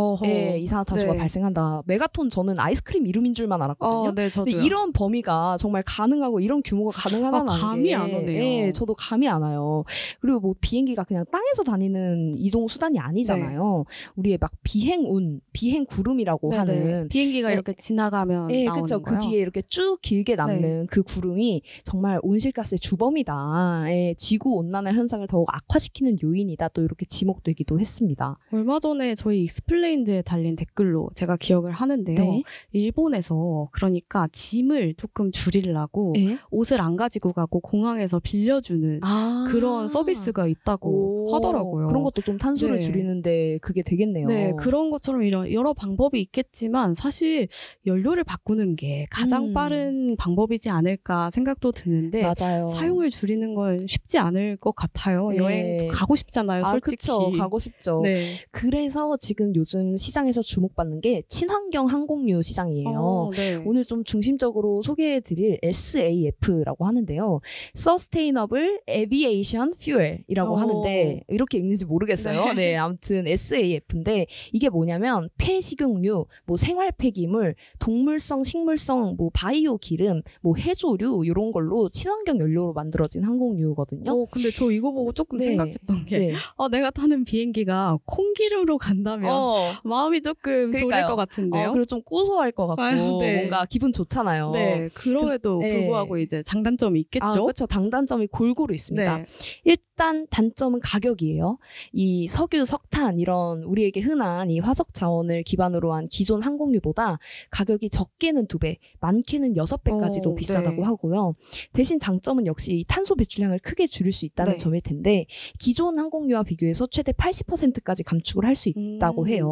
어허. 예, 이산화탄소가 네. 발생한다. 메가톤 저는 아이스크림 이름인 줄만 알았거든요. 어, 네, 저도요. 근데 이런 범위가 정말 가능하고 이런 규모가 가능하다는 아, 감이 안 오네요. 예, 저도 감이 안 와요. 그리고 뭐 비행기가 그냥 땅에서 다니는 이동 수단이 아니잖아요. 우리의 막 비행운, 비행 구름이라고 네네. 하는 비행기가 네. 이렇게 지나가면 예, 나오는 그쵸. 거요. 그 뒤에 이렇게 쭉 길게 남는 네. 그 구름이 정말 온실가스의 주범이다. 예, 지구 온난화 현상을 더욱 악화시키는 요인이다. 또 이렇게 지목되기도 했습니다. 얼마 전에 저희 explained에 달린 댓글로 제가 기억을 하는데요. 네. 일본에서 그러니까 짐을 조금 줄이려고 예? 옷을 안 가지고 가고 공항에서 빌려주는 아. 그런 서비스가 있다고 오, 하더라고요. 그런 것도 좀 탄소를 네. 줄이는데 그게 되겠네요. 네, 그런 것처럼 이런 여러 방법이 있겠지만 사실 연료를 바꾸는 게 가장 음. 빠른 방법이지 않을까 생각도 드는데 맞아요. 사용을 줄이는 건 쉽지 않을 것 같아요. 네. 여행 가고 싶잖아요, 아, 솔직히. 그쵸. 가고 싶죠. 네. 그래서 지금 요즘 요즘 시장에서 주목받는 게 친환경 항공유 시장이에요. 어, 네. 오늘 좀 중심적으로 소개해드릴 SAF라고 하는데요. Sustainable Aviation Fuel이라고 어. 하는데 이렇게 읽는지 모르겠어요. 네. 네. 아무튼 SAF인데 이게 뭐냐면 폐식용유, 뭐 생활 폐기물, 동물성, 식물성, 뭐 바이오 기름, 뭐 해조류 이런 걸로 친환경 연료로 만들어진 항공유거든요. 어, 근데 저 이거 보고 조금 네. 생각했던 게, 네. 어, 내가 타는 비행기가 콩기름으로 간다면 어. 마음이 조금 졸릴 그러니까요. 것 같은데요. 어, 그리고 좀 고소할 것 같고 아, 네. 뭔가 기분 좋잖아요. 네, 그럼에도 그- 네. 불구하고 이제 장단점이 있겠죠. 아, 그렇죠. 당단점이 골고루 있습니다. 네. 일단 단점은 가격이에요. 이 석유, 석탄 이런 우리에게 흔한 이 화석 자원을 기반으로 한 기존 항공유보다 가격이 적게는 두 배, 많게는 여섯 배까지도 어, 비싸다고 네. 하고요. 대신 장점은 역시 이 탄소 배출량을 크게 줄일 수 있다는 네. 점일 텐데 기존 항공유와 비교해서 최대 80%까지 감축을 할 수 있다고 음. 해요.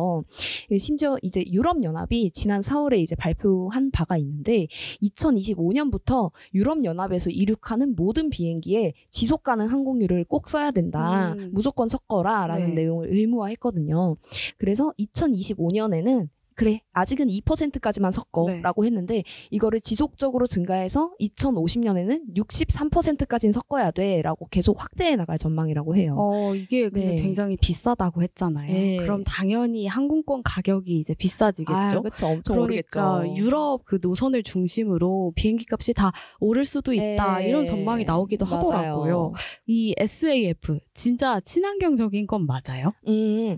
예, 심지어 이제 유럽 연합이 지난 4월에 이제 발표한 바가 있는데 2025년부터 유럽 연합에서 이륙하는 모든 비행기에 지속 가능 항공유를 꼭 써야 된다. 음. 무조건 섞어라라는 네. 내용을 의무화했거든요. 그래서 2025년에는 그래 아직은 2%까지만 섞어라고 네. 했는데 이거를 지속적으로 증가해서 2050년에는 63%까지는 섞어야 돼라고 계속 확대해 나갈 전망이라고 해요. 어, 이게 근데 네. 굉장히 비싸다고 했잖아요. 네. 그럼 당연히 항공권 가격이 이제 비싸지겠죠. 아, 그렇죠. 엄청 그러니까 오르겠죠. 유럽 그 노선을 중심으로 비행기 값이 다 오를 수도 있다 네. 이런 전망이 나오기도 맞아요. 하더라고요. 이 SAF 진짜 친환경적인 건 맞아요? 음.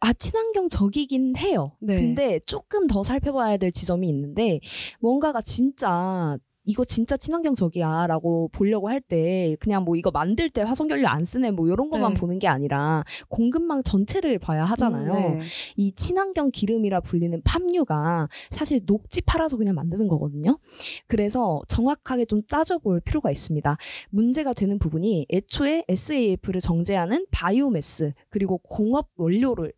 아, 친환경적이긴 해요. 네. 근데 조금 더 살펴봐야 될 지점이 있는데, 뭔가가 진짜, 이거 진짜 친환경적이야 라고 보려고 할 때, 그냥 뭐 이거 만들 때 화석연료 안 쓰네 뭐 이런 것만 네. 보는 게 아니라, 공급망 전체를 봐야 하잖아요. 음, 네. 이 친환경 기름이라 불리는 팜유가 사실 녹지 팔아서 그냥 만드는 거거든요. 그래서 정확하게 좀 따져볼 필요가 있습니다. 문제가 되는 부분이 애초에 SAF를 정제하는 바이오매스 그리고 공업 원료를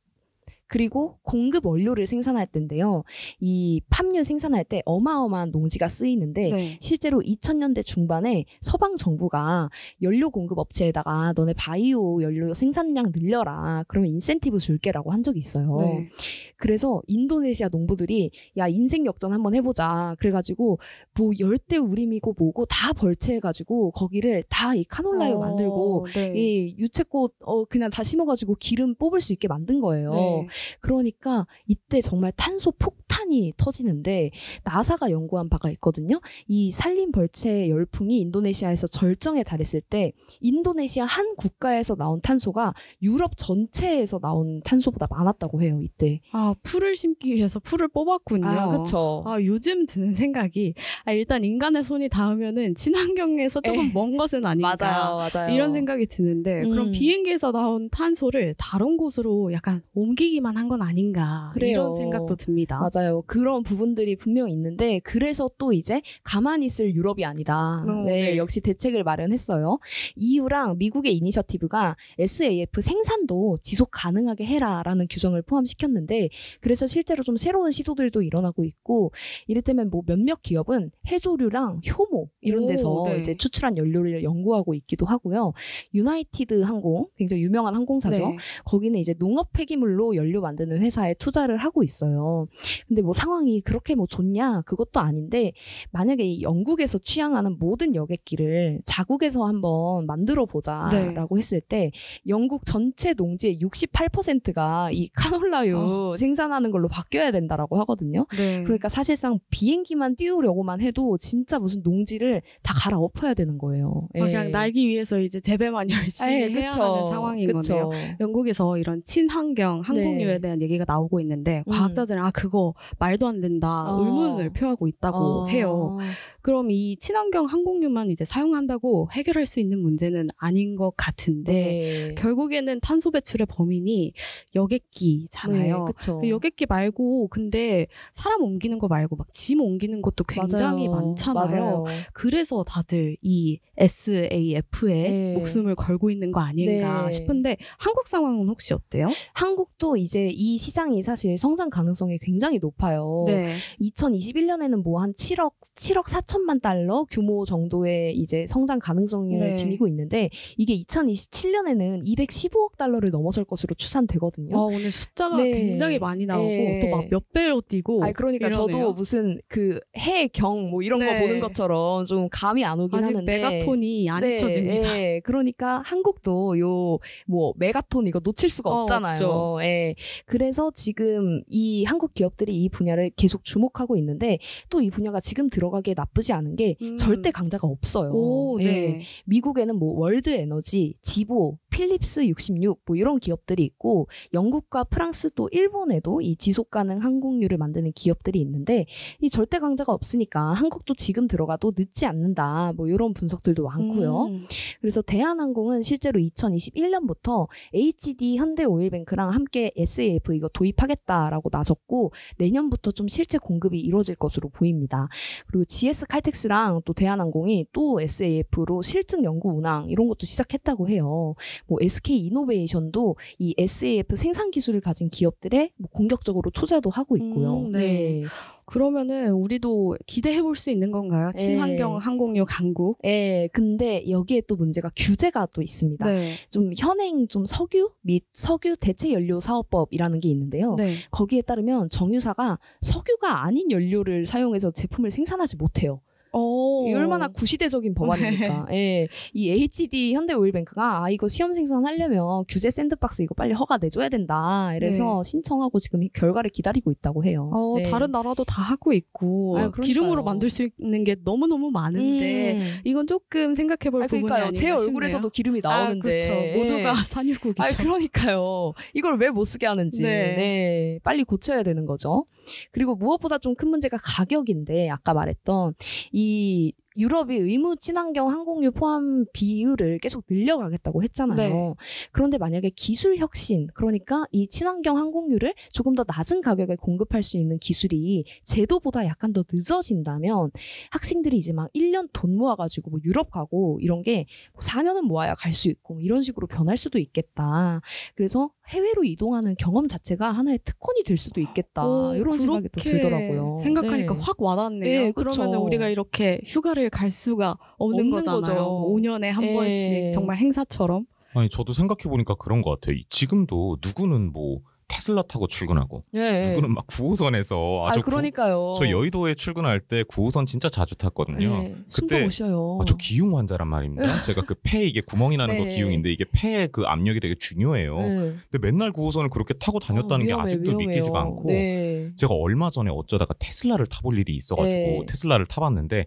그리고 공급 원료를 생산할 때인데요. 이 팜유 생산할 때 어마어마한 농지가 쓰이는데 네. 실제로 2000년대 중반에 서방 정부가 연료 공급 업체에다가 너네 바이오 연료 생산량 늘려라. 그러면 인센티브 줄게라고 한 적이 있어요. 네. 그래서 인도네시아 농부들이 야 인생 역전 한번 해보자. 그래가지고 뭐 열대 우림이고 뭐고 다 벌채해가지고 거기를 다 이 카놀라유 어, 만들고 네. 이 유채꽃 어 그냥 다 심어가지고 기름 뽑을 수 있게 만든 거예요. 네. 그러니까 이때 정말 탄소 폭탄이 터지는데 나사가 연구한 바가 있거든요. 이 산림 벌채 열풍이 인도네시아에서 절정에 달했을 때 인도네시아 한 국가에서 나온 탄소가 유럽 전체에서 나온 탄소보다 많았다고 해요. 이때. 아 풀을 심기 위해서 풀을 뽑았군요. 그렇죠. 아, 요즘 드는 생각이 아, 일단 인간의 손이 닿으면은 친환경에서 조금 에. 먼 것은 아닌가 맞아요. 이런 생각이 드는데 음. 그럼 비행기에서 나온 탄소를 다른 곳으로 약간 옮기기 만 한 건 아닌가 그래요. 이런 생각도 듭니다. 맞아요. 그런 부분들이 분명 있는데 그래서 또 이제 가만히 있을 유럽이 아니다. 어, 네, 네. 역시 대책을 마련했어요. EU랑 미국의 이니셔티브가 SAF 생산도 지속 가능하게 해라라는 규정을 포함시켰는데 그래서 실제로 좀 새로운 시도들도 일어나고 있고 이를테면 뭐 몇몇 기업은 해조류랑 효모 이런 오, 데서 네. 이제 추출한 연료를 연구하고 있기도 하고요. 유나이티드 항공 굉장히 유명한 항공사죠. 네. 거기는 이제 농업 폐기물로 연료 만드는 회사에 투자를 하고 있어요. 근데 뭐 상황이 그렇게 뭐 좋냐? 그것도 아닌데 만약에 이 영국에서 취향하는 모든 여객기를 자국에서 한번 만들어 보자라고 했을 때 영국 전체 농지의 68%가 이 카놀라유 생산하는 걸로 바뀌어야 된다라고 하거든요. 네. 그러니까 사실상 비행기만 띄우려고만 해도 진짜 무슨 농지를 다 갈아엎어야 되는 거예요. 아, 그냥 날기 위해서 이제 재배만 열심히 예, 해야 그쵸. 하는 상황인 그쵸. 거네요. 영국에서 이런 친환경 항공유 에 네. 대한 얘기가 나오고 있는데 음. 과학자들은 아 그거 말도 안 된다 어. 의문을 표하고 있다고 어. 해요. 그럼 이 친환경 항공유만 이제 사용한다고 해결할 수 있는 문제는 아닌 것 같은데 네. 결국에는 탄소 배출의 범인이 여객기잖아요. 네. 그 여객기 말고 근데 사람 옮기는 거 말고 막 짐 옮기는 것도 굉장히 맞아요. 많잖아요. 맞아요. 그래서 다들 이 SAF에 네. 목숨을 걸고 있는 거 아닌가 네. 싶은데 한국 상황은 혹시 어때요? 한국도 이제 이 시장이 사실 성장 가능성이 굉장히 높아요. 네. 2021년에는 뭐 한 7억 7억 4천만 달러 규모 정도의 이제 성장 가능성을 네. 지니고 있는데 이게 2027년에는 215억 달러를 넘어설 것으로 추산되거든요. 아, 오늘 숫자가 네. 굉장히 많이 나오고 네. 또막 몇 배로 뛰고. 아 그러니까 이러네요. 저도 무슨 그 해 경 뭐 이런 거 네. 보는 것처럼 좀 감이 안 오긴 아직 하는데 메가톤이 안 네, 잊혀집니다. 예. 그러니까 한국도 요 뭐 메가톤 이거 놓칠 수가 어, 없잖아요. 없죠. 예. 그래서 지금 이 한국 기업들이 이 분야를 계속 주목하고 있는데 또 이 분야가 지금 들어가기에 나쁘지 않은 게 음. 절대 강자가 없어요. 오, 예. 네. 미국에는 뭐 월드 에너지, 지보, 필립스 66 뭐 이런 기업들이 있고 영국과 프랑스 또 일본에도 이 지속 가능 항공유를 만드는 기업들이 있는데 이 절대 강자가 없으니까 한국도 지금 들어가도 늦지 않는다. 뭐 이런 분석들도 많고요. 음. 그래서 대한항공은 실제로 2021년부터 HD 현대오일뱅크랑 함께 SAF 이거 도입하겠다라고 나섰고 내년부터 좀 실제 공급이 이루어질 것으로 보입니다. 그리고 GS 칼텍스랑 또 대한항공이 또 SAF로 실증 연구 운항 이런 것도 시작했다고 해요. 뭐 SK 이노베이션도 이 SAF 생산 기술을 가진 기업들에 뭐 공격적으로 투자도 하고 있고요. 음, 네. 그러면은 우리도 기대해 볼 수 있는 건가요? 네. 친환경 항공유 강국. 예, 근데 여기에 또 문제가 규제가 또 있습니다. 네. 좀 현행 좀 석유 및 석유 대체 연료 사업법이라는 게 있는데요. 네. 거기에 따르면 정유사가 석유가 아닌 연료를 사용해서 제품을 생산하지 못해요. 오. 이 얼마나 구시대적인 법안입니까? 예. 이 HD 현대오일뱅크가 아 이거 시험 생산하려면 규제 샌드박스 이거 빨리 허가 내줘야 된다. 이래서 신청하고 지금 결과를 기다리고 있다고 해요. 어, 네. 다른 나라도 다 하고 있고 아유. 기름으로 만들 수 있는 게 너무 너무 많은데 음. 이건 조금 생각해 볼 아, 부분이 그러니까요. 아닌가 제. 얼굴에서도 기름이 나오는데. 아, 그렇죠. 예. 모두가 산유국이죠. 아, 그러니까요. 이걸 왜 못 쓰게 하는지. 네. 네. 빨리 고쳐야 되는 거죠. 그리고 무엇보다 좀 큰 문제가 가격인데, 아까 말했던 이 유럽이 의무 친환경 항공유 포함 비율을 계속 늘려가겠다고 했잖아요. 네. 그런데 만약에 기술 혁신, 그러니까 이 친환경 항공유를 조금 더 낮은 가격에 공급할 수 있는 기술이 제도보다 약간 더 늦어진다면 학생들이 이제 막 1년 돈 모아가지고 뭐 유럽 가고 이런 게 4년은 모아야 갈 수 있고 뭐 이런 식으로 변할 수도 있겠다. 그래서 해외로 이동하는 경험 자체가 하나의 특권이 될 수도 있겠다. 오, 이런 생각이 또 들더라고요. 생각하니까 네. 확 와닿네요. 네, 그쵸. 그러면 우리가 이렇게 휴가를 갈 수가 없는, 없는 거잖아요. 거죠. 5년에 한 네. 번씩 정말 행사처럼. 아니 저도 생각해 보니까 그런 것 같아요. 지금도 누구는 뭐 테슬라 타고 출근하고 네. 누구는 막 9호선에서 아, 아 저 그러니까요. 저 여의도에 출근할 때 9호선 진짜 자주 탔거든요. 네, 숨도 그때 못 쉬어요. 아, 저 기흉 환자란 말입니다. [LAUGHS] 제가 그 폐에 이게 구멍이 나는 거 네. 기흉인데 이게 폐에 그 압력이 되게 중요해요. 네. 근데 맨날 9호선을 그렇게 타고 다녔다는 아, 게 위험해, 아직도 위험해요. 믿기지가 않고 네. 제가 얼마 전에 어쩌다가 테슬라를 타볼 일이 있어가지고 네. 테슬라를 타봤는데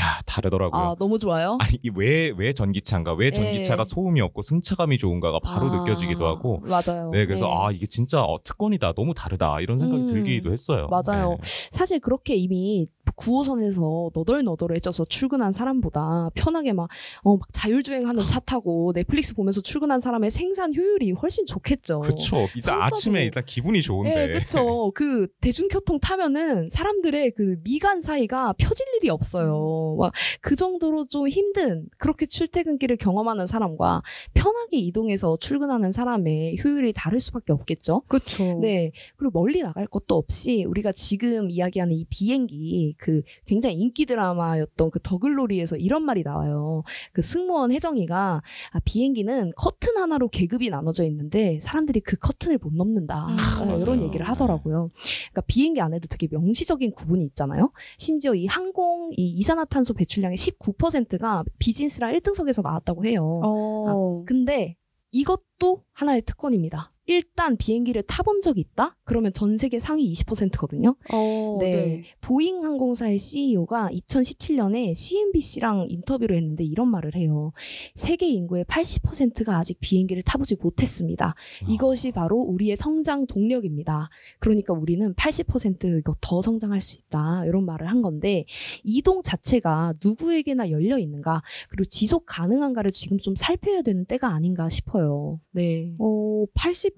야 다르더라고요. 아 너무 좋아요. 아니 왜왜 전기차인가 왜 전기차가 네. 소음이 없고 승차감이 좋은가가 바로 아, 느껴지기도 하고 맞아요. 네 그래서 네. 아 이게 진짜 어, 특권이다 너무 다르다 이런 생각이 음, 들기도 했어요. 맞아요. 네. 사실 그렇게 이미 9호선에서 너덜너덜해져서 출근한 사람보다 편하게 막, 어, 막 자율주행하는 차 타고 넷플릭스 보면서 출근한 사람의 생산 효율이 훨씬 좋겠죠. 그쵸. 일단 아침에 일단 기분이 좋은데. 네, 그쵸. 그 대중교통 타면은 사람들의 그 미간 사이가 펴질 일이 없어요. 막 그 정도로 좀 힘든 그렇게 출퇴근길을 경험하는 사람과 편하게 이동해서 출근하는 사람의 효율이 다를 수밖에 없겠죠. 그렇죠. 네. 그리고 멀리 나갈 것도 없이 우리가 지금 이야기하는 이 비행기 그 굉장히 인기 드라마였던 그 더글로리에서 이런 말이 나와요. 그 승무원 혜정이가 아, 비행기는 커튼 하나로 계급이 나눠져 있는데 사람들이 그 커튼을 못 넘는다. 음, 아, 맞아요. 이런 얘기를 하더라고요. 그러니까 비행기 안에도 되게 명시적인 구분이 있잖아요. 심지어 이 항공 이 이산화탄소 배출량의 19%가 비즈니스랑 1등석에서 나왔다고 해요. 어. 근데 이것도 하나의 특권입니다. 일단 비행기를 타본 적이 있다? 그러면 전 세계 상위 20%거든요. 어, 네. 네. 보잉 항공사의 CEO가 2017년에 CNBC랑 인터뷰를 했는데 이런 말을 해요. 세계 인구의 80%가 아직 비행기를 타보지 못했습니다. 이것이 바로 우리의 성장 동력입니다. 그러니까 우리는 80% 이거 더 성장할 수 있다. 이런 말을 한 건데 이동 자체가 누구에게나 열려 있는가 그리고 지속 가능한가를 지금 좀 살펴야 되는 때가 아닌가 싶어요. 네. 어, 80%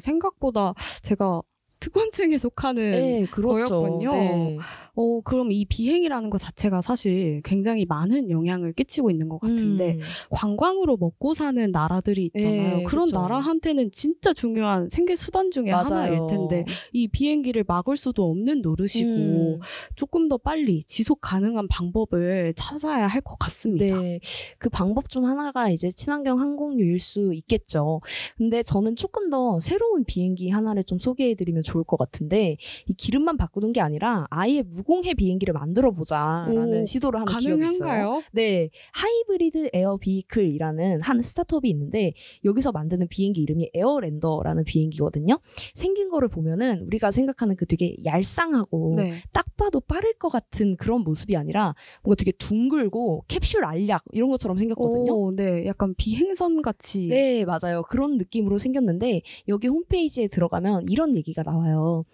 생각보다 제가 특권층에 속하는 네, 그렇죠. 거였군요. 네. 어, 그럼 이 비행이라는 것 자체가 사실 굉장히 많은 영향을 끼치고 있는 것 같은데 음. 관광으로 먹고 사는 나라들이 있잖아요. 네, 그런 그쵸. 나라한테는 진짜 중요한 생계 수단 중에 하나일 텐데 이 비행기를 막을 수도 없는 노릇이고 음. 조금 더 빨리 지속 가능한 방법을 찾아야 할 것 같습니다. 네, 그 방법 중 하나가 이제 친환경 항공유일 수 있겠죠. 근데 저는 조금 더 새로운 비행기 하나를 좀 소개해드리면 좋을 것 같은데 이 기름만 바꾸는 게 아니라 아예 무 공해 비행기를 만들어 보자라는 오, 시도를 하는 기업이 있어요. 가능한가요? 네, Hybrid Air Vehicle이라는 한 스타트업이 있는데 여기서 만드는 비행기 이름이 에어랜더라는 비행기거든요. 생긴 거를 보면은 우리가 생각하는 그 되게 얄쌍하고 네. 딱 봐도 빠를 것 같은 그런 모습이 아니라 뭔가 되게 둥글고 캡슐 알약 이런 것처럼 생겼거든요. 오, 네. 약간 비행선 같이. 네, 맞아요. 그런 느낌으로 생겼는데 여기 홈페이지에 들어가면 이런 얘기가 나와요.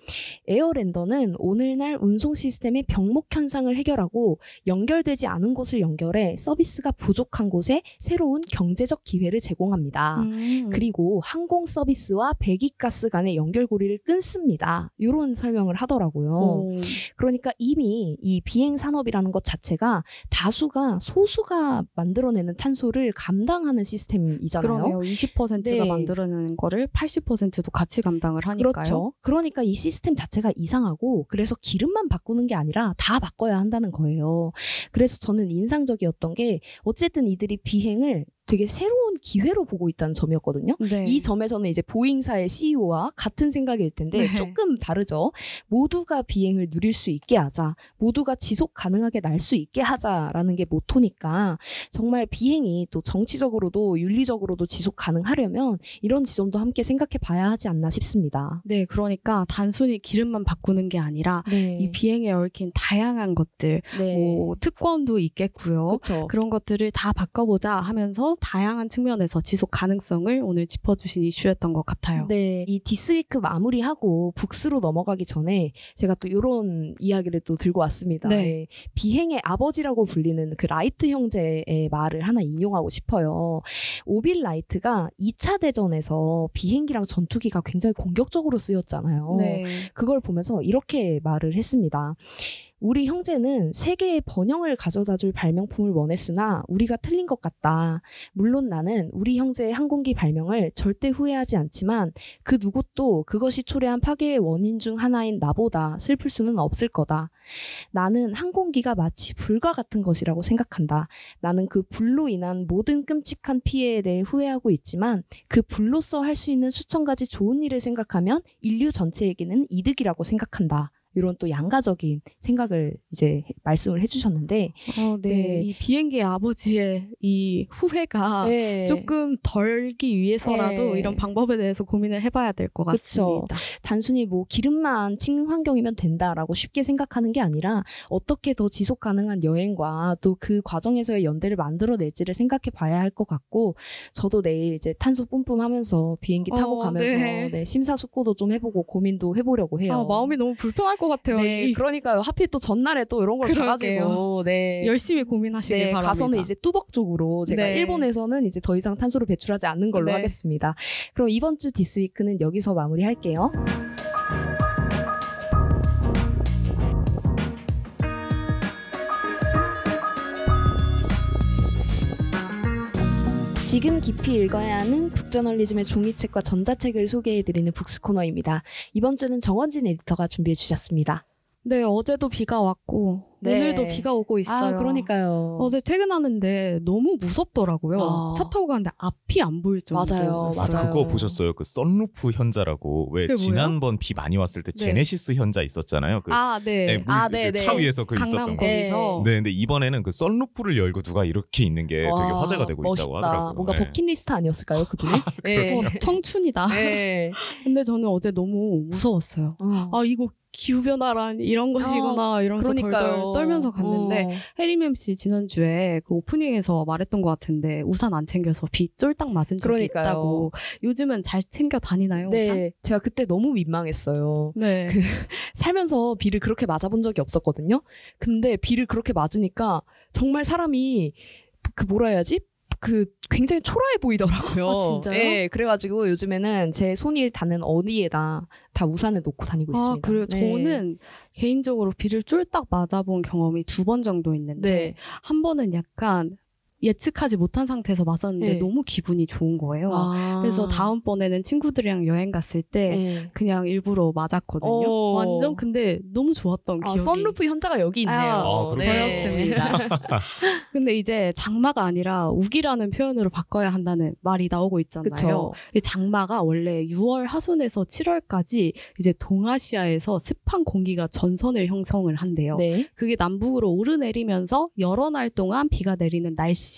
에어랜더는 오늘날 운송 시스템 의 병목 현상을 해결하고 연결되지 않은 곳을 연결해 서비스가 부족한 곳에 새로운 경제적 기회를 제공합니다. 음. 그리고 항공 서비스와 배기가스 간의 연결고리를 끊습니다. 이런 설명을 하더라고요. 오. 그러니까 이미 이 비행 산업이라는 것 자체가 다수가 소수가 만들어내는 탄소를 감당하는 시스템이잖아요. 그러네요. 20%가 네. 만들어내는 거를 80%도 같이 감당을 하니까요. 그렇죠. 그러니까 이 시스템 자체가 이상하고 그래서 기름만 바꾸는 게 아니라 다 바꿔야 한다는 거예요. 그래서 저는 인상적이었던 게 어쨌든 이들이 비행을 되게 새로운 기회로 보고 있다는 점이었거든요. 네. 이 점에서는 이제 보잉사의 CEO와 같은 생각일 텐데 네. 조금 다르죠. 모두가 비행을 누릴 수 있게 하자. 모두가 지속 가능하게 날 수 있게 하자라는 게 모토니까 정말 비행이 또 정치적으로도 윤리적으로도 지속 가능하려면 이런 지점도 함께 생각해 봐야 하지 않나 싶습니다. 네, 그러니까 단순히 기름만 바꾸는 게 아니라 네. 이 비행에 얽힌 다양한 것들, 네. 뭐 특권도 있겠고요. 그렇죠. 그런 것들을 다 바꿔보자 하면서 다양한 측면에서 지속 가능성을 오늘 짚어주신 이슈였던 것 같아요. 네, 이 디스위크 마무리하고 북스로 넘어가기 전에 제가 또 이런 이야기를 또 들고 왔습니다. 네. 예, 비행의 아버지라고 불리는 그 라이트 형제의 말을 하나 인용하고 싶어요. 오빌 라이트가 2차 대전에서 비행기랑 전투기가 굉장히 공격적으로 쓰였잖아요. 네. 그걸 보면서 이렇게 말을 했습니다. 우리 형제는 세계의 번영을 가져다 줄 발명품을 원했으나 우리가 틀린 것 같다. 물론 나는 우리 형제의 항공기 발명을 절대 후회하지 않지만 그 누구도 그것이 초래한 파괴의 원인 중 하나인 나보다 슬플 수는 없을 거다. 나는 항공기가 마치 불과 같은 것이라고 생각한다. 나는 그 불로 인한 모든 끔찍한 피해에 대해 후회하고 있지만 그 불로써 할수 있는 수천 가지 좋은 일을 생각하면 인류 전체에게는 이득이라고 생각한다. 이런 또 양가적인 생각을 이제 말씀을 해주셨는데 어, 네. 네. 이 비행기의 아버지의 이 후회가 네. 조금 덜기 위해서라도 네. 이런 방법에 대해서 고민을 해봐야 될 것. 같습니다. 단순히 뭐 기름만 친 환경이면 된다라고 쉽게 생각하는 게 아니라 어떻게 더 지속 가능한 여행과 또 그 과정에서의 연대를 만들어낼지를 생각해 봐야 할 것 같고 저도 내일 이제 탄소 뿜뿜하면서 비행기 타고 어, 가면서 네. 네, 심사숙고도 좀 해보고 고민도 해보려고 해요. 아, 마음이 너무 불편할 것 같아요. 네, 이- 그러니까요. 하필 또 전날에 또 이런 걸. 가가지고 네. 열심히 고민하시길 네, 바랍니다. 가서는 이제 뚜벅 쪽으로 제가 네. 일본에서는 이제 더 이상 탄소를 배출하지 않는 걸로 네. 하겠습니다. 그럼 이번 주 디스위크는 여기서 마무리할게요. 지금 깊이 읽어야 하는 북저널리즘의 종이책과 전자책을 소개해드리는 북스 코너입니다. 이번 주는 정원진 에디터가 준비해 주셨습니다. 네, 어제도 비가 왔고 네. 오늘도 비가 오고 있어요. 아, 그러니까요. 어제 퇴근하는데 너무 무섭더라고요. 아. 차 타고 가는데 앞이 안 보일 정도였어요. 맞아요, 맞아요. 그거 보셨어요? 그 썬루프 현자라고 왜? 지난번 비 많이 왔을 때 네. 제네시스 현자 있었잖아요. 그 아, 네. 네, 물, 아, 그 네, 네. 차 위에서 그 있었던 거. 거기서 네, 근데 이번에는 그 썬루프를 열고 누가 이렇게 있는 게 되게 와, 화제가 되고 멋있다. 있다고 하더라고요. 뭔가 네. 버킷리스트 아니었을까요, 그분이? [LAUGHS] 네. 어, 청춘이다. 네. [LAUGHS] 근데 저는 어제 너무 무서웠어요. 어. 아 이거 기후 변화란 이런 것이구나 이러면서 덜덜 떨면서 갔는데 어. 해리맴 씨 지난주에 그 오프닝에서 말했던 것 같은데 우산 안 챙겨서 비 쫄딱 맞은 적이 그러니까요. 있다고 요즘은 잘 챙겨 다니나요 우산? 네, 제가 그때 너무 민망했어요. 네. [LAUGHS] 살면서 비를 그렇게 맞아본 적이 없었거든요. 근데 비를 그렇게 맞으니까 정말 사람이 그 뭐라 해야지? 그 굉장히 초라해 보이더라고요. [LAUGHS] 아, 진짜요? 네, 그래가지고 요즘에는 제 손이 닿는 어디에다 다 우산을 놓고 다니고 아, 있습니다. 그래요. 네. 저는 개인적으로 비를 쫄딱 맞아본 경험이 두 번 정도 있는데 네. 한 번은 약간 예측하지 못한 상태에서 맞았는데 네. 너무 기분이 좋은 거예요. 아. 그래서 다음번에는 친구들이랑 여행 갔을 때 네. 그냥 일부러 맞았거든요. 어. 완전 근데 너무 좋았던 아, 기억이. 썬루프 현자가 여기 있네요. 아, 아, 저였습니다. [LAUGHS] 근데 이제 장마가 아니라 우기라는 표현으로 바꿔야 한다는 말이 나오고 있잖아요. 그쵸. 이 장마가 원래 6월 하순에서 7월까지 이제 동아시아에서 습한 공기가 전선을 형성을 한대요. 네. 그게 남북으로 오르내리면서 여러 날 동안 비가 내리는 날씨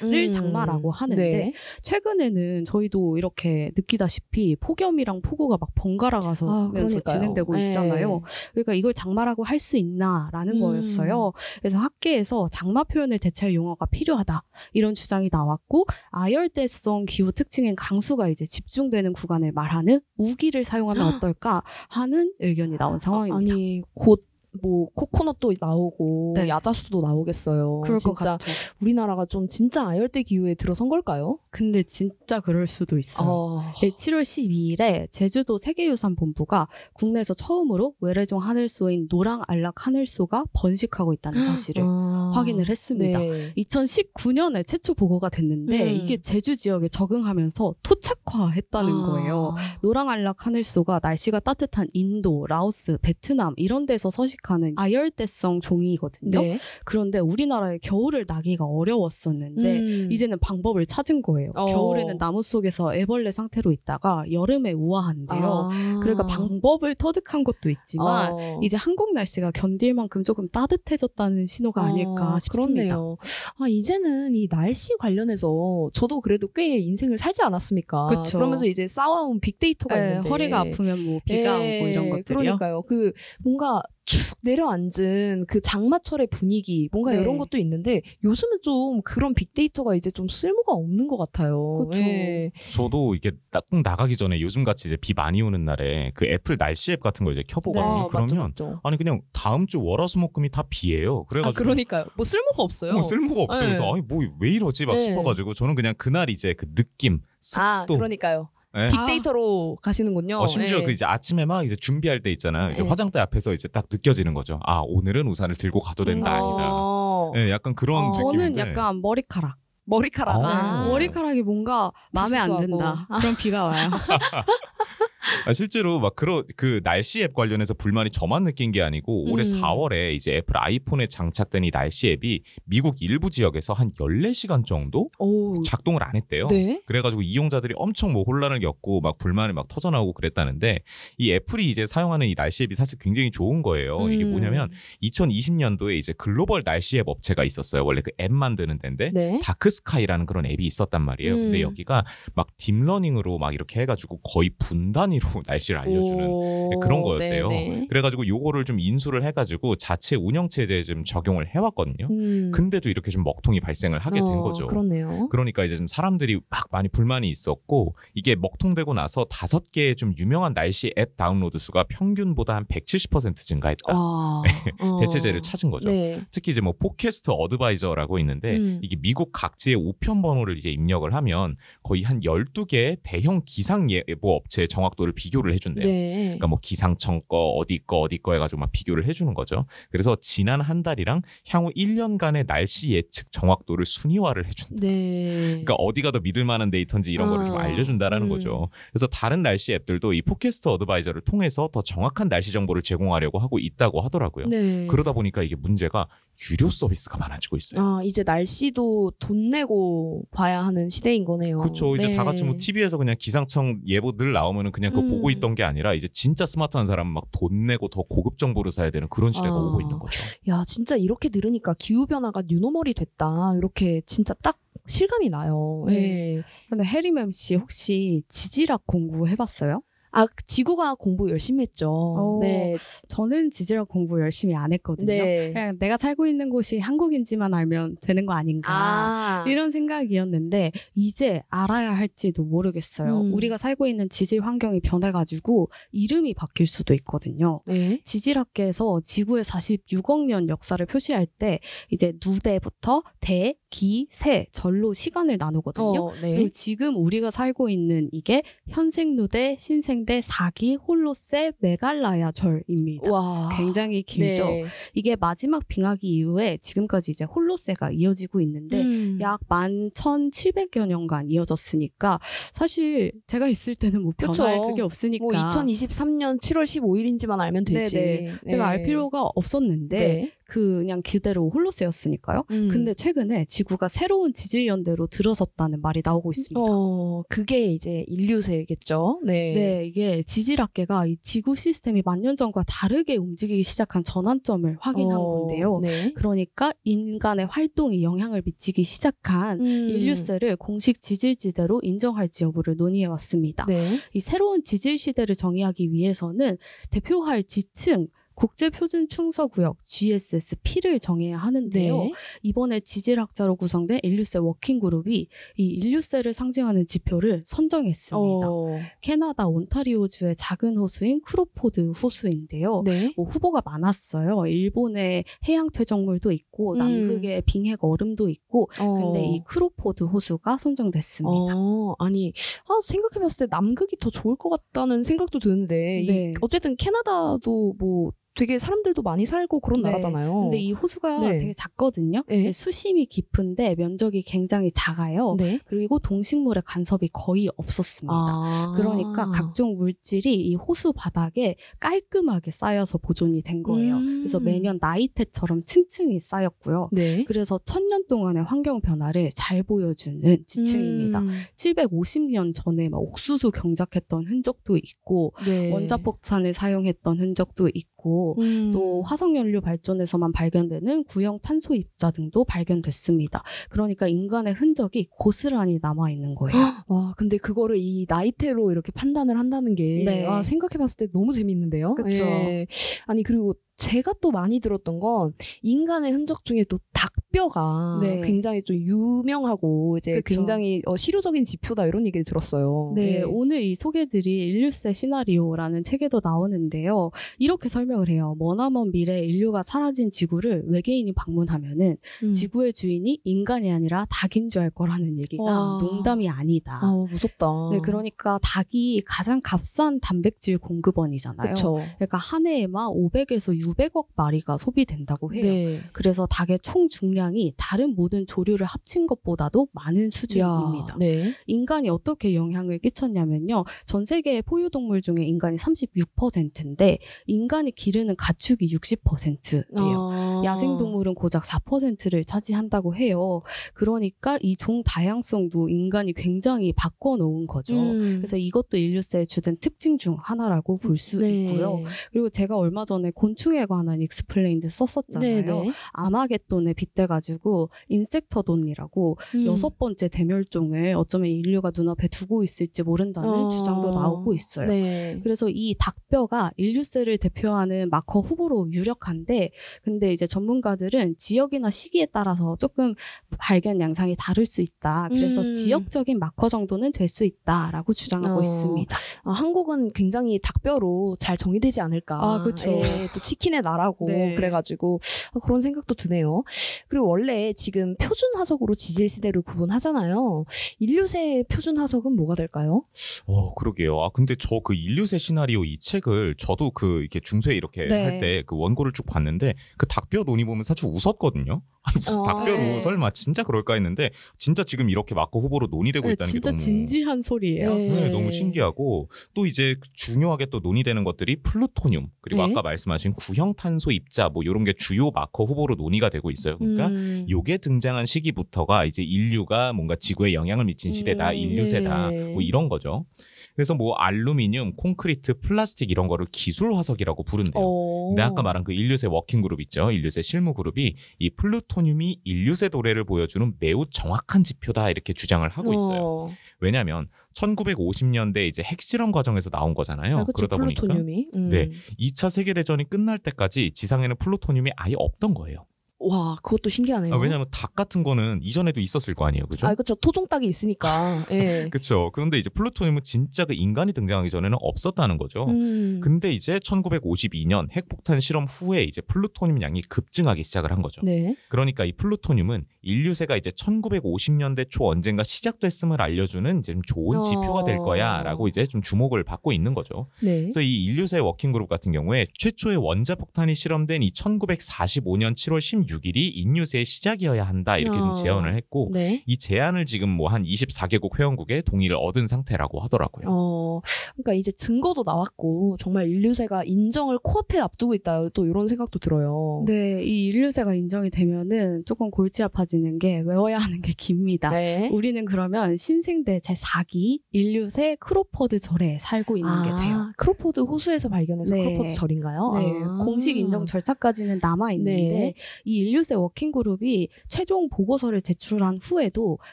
를 음. 장마라고 하는데 네. 최근에는 저희도 이렇게 느끼다시피 폭염이랑 폭우가 막 번갈아 가서 아. 진행되고 네. 있잖아요. 그러니까 이걸 장마라고 할 수 있나라는 음. 거였어요. 그래서 학계에서 장마 표현을 대체할 용어가 필요하다 이런 주장이 나왔고 아열대성 기후 특징인 강수가 이제 집중되는 구간을 말하는 우기를 사용하면 어떨까 하는 의견이 나온 상황입니다. 아니 곧 뭐 코코넛도 나오고 네. 야자수도 나오겠어요. 그럴 것 같죠. 우리나라가 좀 진짜 아열대 기후에 들어선 걸까요? 근데 진짜 그럴 수도 있어요. 어. 7월 12일에 제주도 세계유산 본부가 국내에서 처음으로 외래종 하늘소인 노랑 안락 하늘소가 번식하고 있다는 사실을 아. 확인을 했습니다. 네. 2019년에 최초 보고가 됐는데 음. 이게 제주 지역에 적응하면서 토착화했다는 아. 거예요. 노랑 알락 하늘소가 날씨가 따뜻한 인도, 라오스, 베트남 이런 데서 서식 하는 아열대성 종이거든요. 네. 그런데 우리나라에 겨울을 나기가 어려웠었는데 음. 이제는 방법을 찾은 거예요. 어. 겨울에는 나무 속에서 애벌레 상태로 있다가 여름에 우아한데요. 아. 그러니까 방법을 터득한 것도 있지만 어. 이제 한국 날씨가 견딜 만큼 조금 따뜻해졌다는 신호가 아닐까 아, 싶습니다. 그렇네요. 아, 이제는 이 날씨 관련해서 저도 그래도 꽤 인생을 살지 않았습니까? 그쵸. 러면서 이제 쌓아온 빅데이터가 예, 있는데 허리가 아프면 뭐 비가 예, 오고 이런 것들이요. 그러니까요. 그 뭔가 축 내려앉은 그 장마철의 분위기 뭔가 네. 이런 것도 있는데 요즘은 좀 그런 빅데이터가 이제 좀 쓸모가 없는 것 같아요. 그쵸. 예. 저도 이게 딱 나가기 전에 요즘 같이 이제 비 많이 오는 날에 그 애플 날씨 앱 같은 거 이제 켜보거든요. 아, 그러면 맞죠, 맞죠. 아니 그냥 다음 주 월화수목금이 다 비예요. 아 그래가지고 그러니까요. 뭐 쓸모가 없어요. 뭐 쓸모가 없어요. 네. 그래서 아니 뭐 왜 이러지 막 네. 싶어가지고 저는 그냥 그날 이제 그 느낌 아 습도 그러니까요. 예. 빅데이터로 가시는군요. 어, 심지어 예. 그 이제 아침에 막 이제 준비할 때 있잖아요. 이제 네. 화장대 앞에서 이제 딱 느껴지는 거죠. 아 오늘은 우산을 들고 가도 된다 아니다. 어. 예, 약간 그런 어, 느낌인데. 저는 약간 머리카락. 머리카락. 아. 네, 머리카락이 뭔가 마음에 안. 든다. 아. 그럼 비가 와요. [LAUGHS] 아, 실제로 막 그런 그 날씨 앱 관련해서 불만이 저만 느낀 게 아니고 올해 음. 4월에 이제 애플 아이폰에 장착된 이 날씨 앱이 미국 일부 지역에서 한 14시간 정도 오. 작동을 안 했대요. 네. 그래가지고 이용자들이 엄청 뭐 혼란을 겪고 막 불만이 막 터져나오고 그랬다는데 이 애플이 이제 사용하는 이 날씨 앱이 사실 굉장히 좋은 거예요. 이게 음. 뭐냐면 2020년도에 이제 글로벌 날씨 앱 업체가 있었어요. 원래 그 앱 만드는 데인데 네. Dark Sky라는 그런 앱이 있었단 말이에요. 근데 음. 여기가 막 deep learning으로 막 이렇게 해가지고 거의 분 단위로 [LAUGHS] 날씨를 알려주는 오. 그런 거였대요. 네네. 그래가지고 요거를 좀 인수를 해가지고 자체 운영 체제에 좀 적용을 해왔거든요. 음. 근데도 이렇게 좀 먹통이 발생을 하게 된 어, 거죠. 그렇네요. 그러니까 이제 좀 사람들이 막 많이 불만이 있었고 이게 먹통되고 나서 다섯 개의 좀 유명한 날씨 앱 다운로드 수가 평균보다 한 170% 증가했다. 아, [LAUGHS] 어. 대체재를 찾은 거죠. 네. 특히 이제 뭐 Forecast Advisor라고 있는데 음. 이게 미국 각지의 우편 번호를 이제 입력을 하면 거의 한 12개의 대형 기상 예보 업체의 정확 도를 비교를 해준대요. 네. 그러니까 뭐 기상청 거 어디 거 어디 거 해가지고 막 비교를 해주는 거죠. 그래서 지난 한 달이랑 향후 1년간의 날씨 예측 정확도를 순위화를 해준다. 네. 그러니까 어디가 더 믿을 만한 데이터인지 이런 거를 좀 아, 알려준다라는 음. 거죠. 그래서 다른 날씨 앱들도 이 포캐스트 어드바이저를 통해서 더 정확한 날씨 정보를 제공하려고 하고 있다고 하더라고요. 네. 그러다 보니까 이게 문제가 유료 서비스가 많아지고 있어요. 아, 이제 날씨도 돈 내고 봐야 하는 시대인 거네요. 그렇죠. 이제 네. 다 같이 뭐 TV에서 그냥 기상청 예보 늘 나오면은 그냥 그거 음. 보고 있던 게 아니라 이제 진짜 스마트한 사람은 막 돈 내고 더 고급 정보를 사야 되는 그런 시대가 아. 오고 있는 거죠. 야, 진짜 이렇게 들으니까 기후 변화가 뉴노멀이 됐다. 이렇게 진짜 딱 실감이 나요. 네. 네. 근데 해리맴 씨 혹시 지질학 공부해 봤어요? 아 지구가 공부 열심히 했죠. 오. 네. 저는 지질학 공부 열심히 안 했거든요. 네. 그냥 내가 살고 있는 곳이 한국인지만 알면 되는 거 아닌가. 아. 이런 생각이었는데 이제 알아야 할지도 모르겠어요. 음. 우리가 살고 있는 지질 환경이 변해가지고 이름이 바뀔 수도 있거든요. 네. 지질학계에서 지구의 46억 년 역사를 표시할 때 이제 누대부터 대, 기, 세, 절로 시간을 나누거든요. 어, 네. 그리고 지금 우리가 살고 있는 이게 현생누대, 신생 대, 사기, 홀로세, 메갈라야 절입니다. 와. 굉장히 길죠. 네. 이게 마지막 빙하기 이후에 지금까지 이제 홀로세가 이어지고 있는데 음. 약 11,700여 년간 이어졌으니까 사실 제가 있을 때는 뭐 변할 그쵸. 그게 없으니까 뭐 2023년 7월 15일인지만 알면 되지. 네네. 제가 알 필요가 없었는데 네. 그냥 그대로 홀로세였으니까요. 음. 근데 최근에 지구가 새로운 지질 연대로 들어섰다는 말이 나오고 있습니다. 어, 그게 이제 인류세겠죠. 네. 네, 이게 지질학계가 이 지구 시스템이 만년 전과 다르게 움직이기 시작한 전환점을 확인한 어, 건데요. 네. 그러니까 인간의 활동이 영향을 미치기 시작한 음. 인류세를 공식 지질시대로 인정할지 여부를 논의해 왔습니다. 네. 이 새로운 지질 시대를 정의하기 위해서는 대표할 지층 국제 표준 층서 구역 GSSP를 정해야 하는데요. 네. 이번에 지질학자로 구성된 인류세 working group이 이 인류세를 상징하는 지표를 선정했습니다. 어, 캐나다 온타리오주의 작은 호수인 크로포드 호수인데요. 네. 뭐 후보가 많았어요. 일본의 해양 퇴적물도 있고 음. 남극의 빙핵 얼음도 있고 근데 이 크로포드 호수가 선정됐습니다. 어, 아니, 아, 생각해봤을 때 남극이 더 좋을 것 같다는 생각도 드는데, 이- 네. 어쨌든 캐나다도 뭐 되게 사람들도 많이 살고 그런 네. 나라잖아요. 근데 이 호수가 네. 되게 작거든요. 네. 수심이 깊은데 면적이 굉장히 작아요. 네. 그리고 동식물의 간섭이 거의 없었습니다. 아. 그러니까 각종 물질이 이 호수 바닥에 깔끔하게 쌓여서 보존이 된 거예요. 음. 그래서 매년 나이테처럼 층층이 쌓였고요. 네. 그래서 천년 동안의 환경 변화를 잘 보여주는 지층입니다. 음. 750년 전에 막 옥수수 경작했던 흔적도 있고 네. 원자폭탄을 사용했던 흔적도 있고 음. 또 화석연료 발전에서만 발견되는 구형 탄소 입자 등도 발견됐습니다. 그러니까 인간의 흔적이 고스란히 남아 있는 거예요. [GASPS] 와, 근데 그거를 이 나이테로 이렇게 판단을 한다는 게 네. 아, 생각해봤을 때 너무 재밌는데요. 그쵸. 예. 아니 그리고 제가 또 많이 들었던 건 인간의 흔적 중에 또 닭뼈가 네. 굉장히 좀 유명하고 이제 그쵸. 굉장히 어, 실효적인 지표다 이런 얘기를 들었어요. 네, 예. 오늘 이 소개드릴 인류세 시나리오라는 책에도 나오는데요. 이렇게 설명을 해요. 머나먼 미래 인류가 사라진 지구를 외계인이 방문하면은 음. 지구의 주인이 인간이 아니라 닭인 줄 알 거라는 얘기가 와. 농담이 아니다. 아 무섭다. 네, 그러니까 닭이 가장 값싼 단백질 공급원이잖아요. 그렇죠. 그러니까 한 해에만 500에서 600억 마리가 소비된다고 해요. 네. 그래서 닭의 총 중량이 다른 모든 조류를 합친 것보다도 많은 수준입니다. 야, 네. 인간이 어떻게 영향을 끼쳤냐면요. 전 세계의 포유동물 중에 인간이 36%인데 인간이 기르는 가축이 60%예요. 아. 야생동물은 고작 4%를 차지한다고 해요. 그러니까 이 종 다양성도 인간이 굉장히 바꿔놓은 거죠. 음. 그래서 이것도 인류세의 주된 특징 중 하나라고 볼 수 네. 있고요. 그리고 제가 얼마 전에 곤충에 관한 explained 썼었잖아요. 네, 네. 아마겟돈에 빗대가지고 insectageddon이라고 음. 여섯 번째 대멸종을 어쩌면 인류가 눈앞에 두고 있을지 모른다는 어. 주장도 나오고 있어요. 네. 그래서 이 닭뼈가 인류세를 대표하는 마커 후보로 유력한데, 근데 이제 전문가들은 지역이나 시기에 따라서 조금 발견 양상이 다를 수 있다. 그래서 음. 지역적인 마커 정도는 될 수 있다라고 주장하고 어. 있습니다. 아, 한국은 굉장히 닭뼈로 잘 정의되지 않을까. 아, 그쵸. 예, 또 치킨 [LAUGHS] 의 나라고 네. 그래가지고 아, 그런 생각도 드네요. 그리고 원래 지금 표준 화석으로 지질 시대를 구분하잖아요. 인류세 표준 화석은 뭐가 될까요? 어, 그러게요. 아, 근데 저 그 인류세 시나리오 이 책을 저도 그 이렇게 중세 이렇게 네. 할때 그 원고를 쭉 봤는데 그 닭뼈 논의 보면 사실 웃었거든요. 아니, 무슨 어. 닭뼈로 네. 설마 진짜 그럴까 했는데 진짜 지금 이렇게 마커 후보로 논의되고 네, 있다는 게 진짜 너무 진지한 소리예요. 네. 네, 너무 신기하고 또 이제 중요하게 또 논의되는 것들이 플루토늄 그리고 네. 아까 말씀하신 구형 탄소 입자 뭐 이런 게 주요 마커 후보로 논의가 되고 있어요. 그러니까 음. 요게 등장한 시기부터가 이제 인류가 뭔가 지구에 영향을 미친 시대다, 음, 인류세다, 네. 뭐 이런 거죠. 그래서 뭐 알루미늄, 콘크리트, 플라스틱 이런 거를 기술 화석이라고 부른대요. 어. 근데 아까 말한 그 인류세 working group 있죠. 인류세 실무 그룹이 이 플루토늄이 인류세 도래를 보여주는 매우 정확한 지표다 이렇게 주장을 하고 있어요. 어. 왜냐하면 1950년대 이제 핵실험 과정에서 나온 거잖아요. 아, 그쵸, 그러다 보니까 플루토늄이. 음. 네. 2차 세계 대전이 끝날 때까지 지상에는 플루토늄이 아예 없던 거예요. 와, 그것도 신기하네요. 아, 왜냐하면 닭 같은 거는 이전에도 있었을 거 아니에요, 그죠? 아, 그쵸. 토종닭이 있으니까. [LAUGHS] 예. 그렇죠. 그런데 이제 플루토늄은 진짜 그 인간이 등장하기 전에는 없었다는 거죠. 음. 근데 이제 1952년 핵폭탄 실험 후에 이제 플루토늄 양이 급증하기 시작을 한 거죠. 네. 그러니까 이 플루토늄은 인류세가 이제 1950년대 초 언젠가 시작됐음을 알려주는 이제 좀 좋은 어. 지표가 될 거야라고 이제 좀 주목을 받고 있는 거죠. 네. 그래서 이 인류세 working group 같은 경우에 최초의 원자 폭탄이 실험된 이 1945년 7월 16일이 인류세의 시작이어야 한다 이렇게 좀 어. 제언을 했고 네. 이 제안을 지금 뭐 한 24개국 회원국의 동의를 얻은 상태라고 하더라고요. 어, 그러니까 이제 증거도 나왔고 정말 인류세가 인정을 코앞에 앞두고 있다. 또 이런 생각도 들어요. 네, 이 인류세가 인정이 되면은 조금 골치 아파 지는 게 외워야 하는 게 깁니다. 네. 우리는 그러면 신생대 제4기 인류세 크로퍼드 절에 살고 있는 게 돼요. 아, 크로포드 호수에서 발견해서 네. 크로포드 절인가요? 네, 아. 공식 인정 절차까지는 남아 있는데 네. 이 인류세 working group이 최종 보고서를 제출한 후에도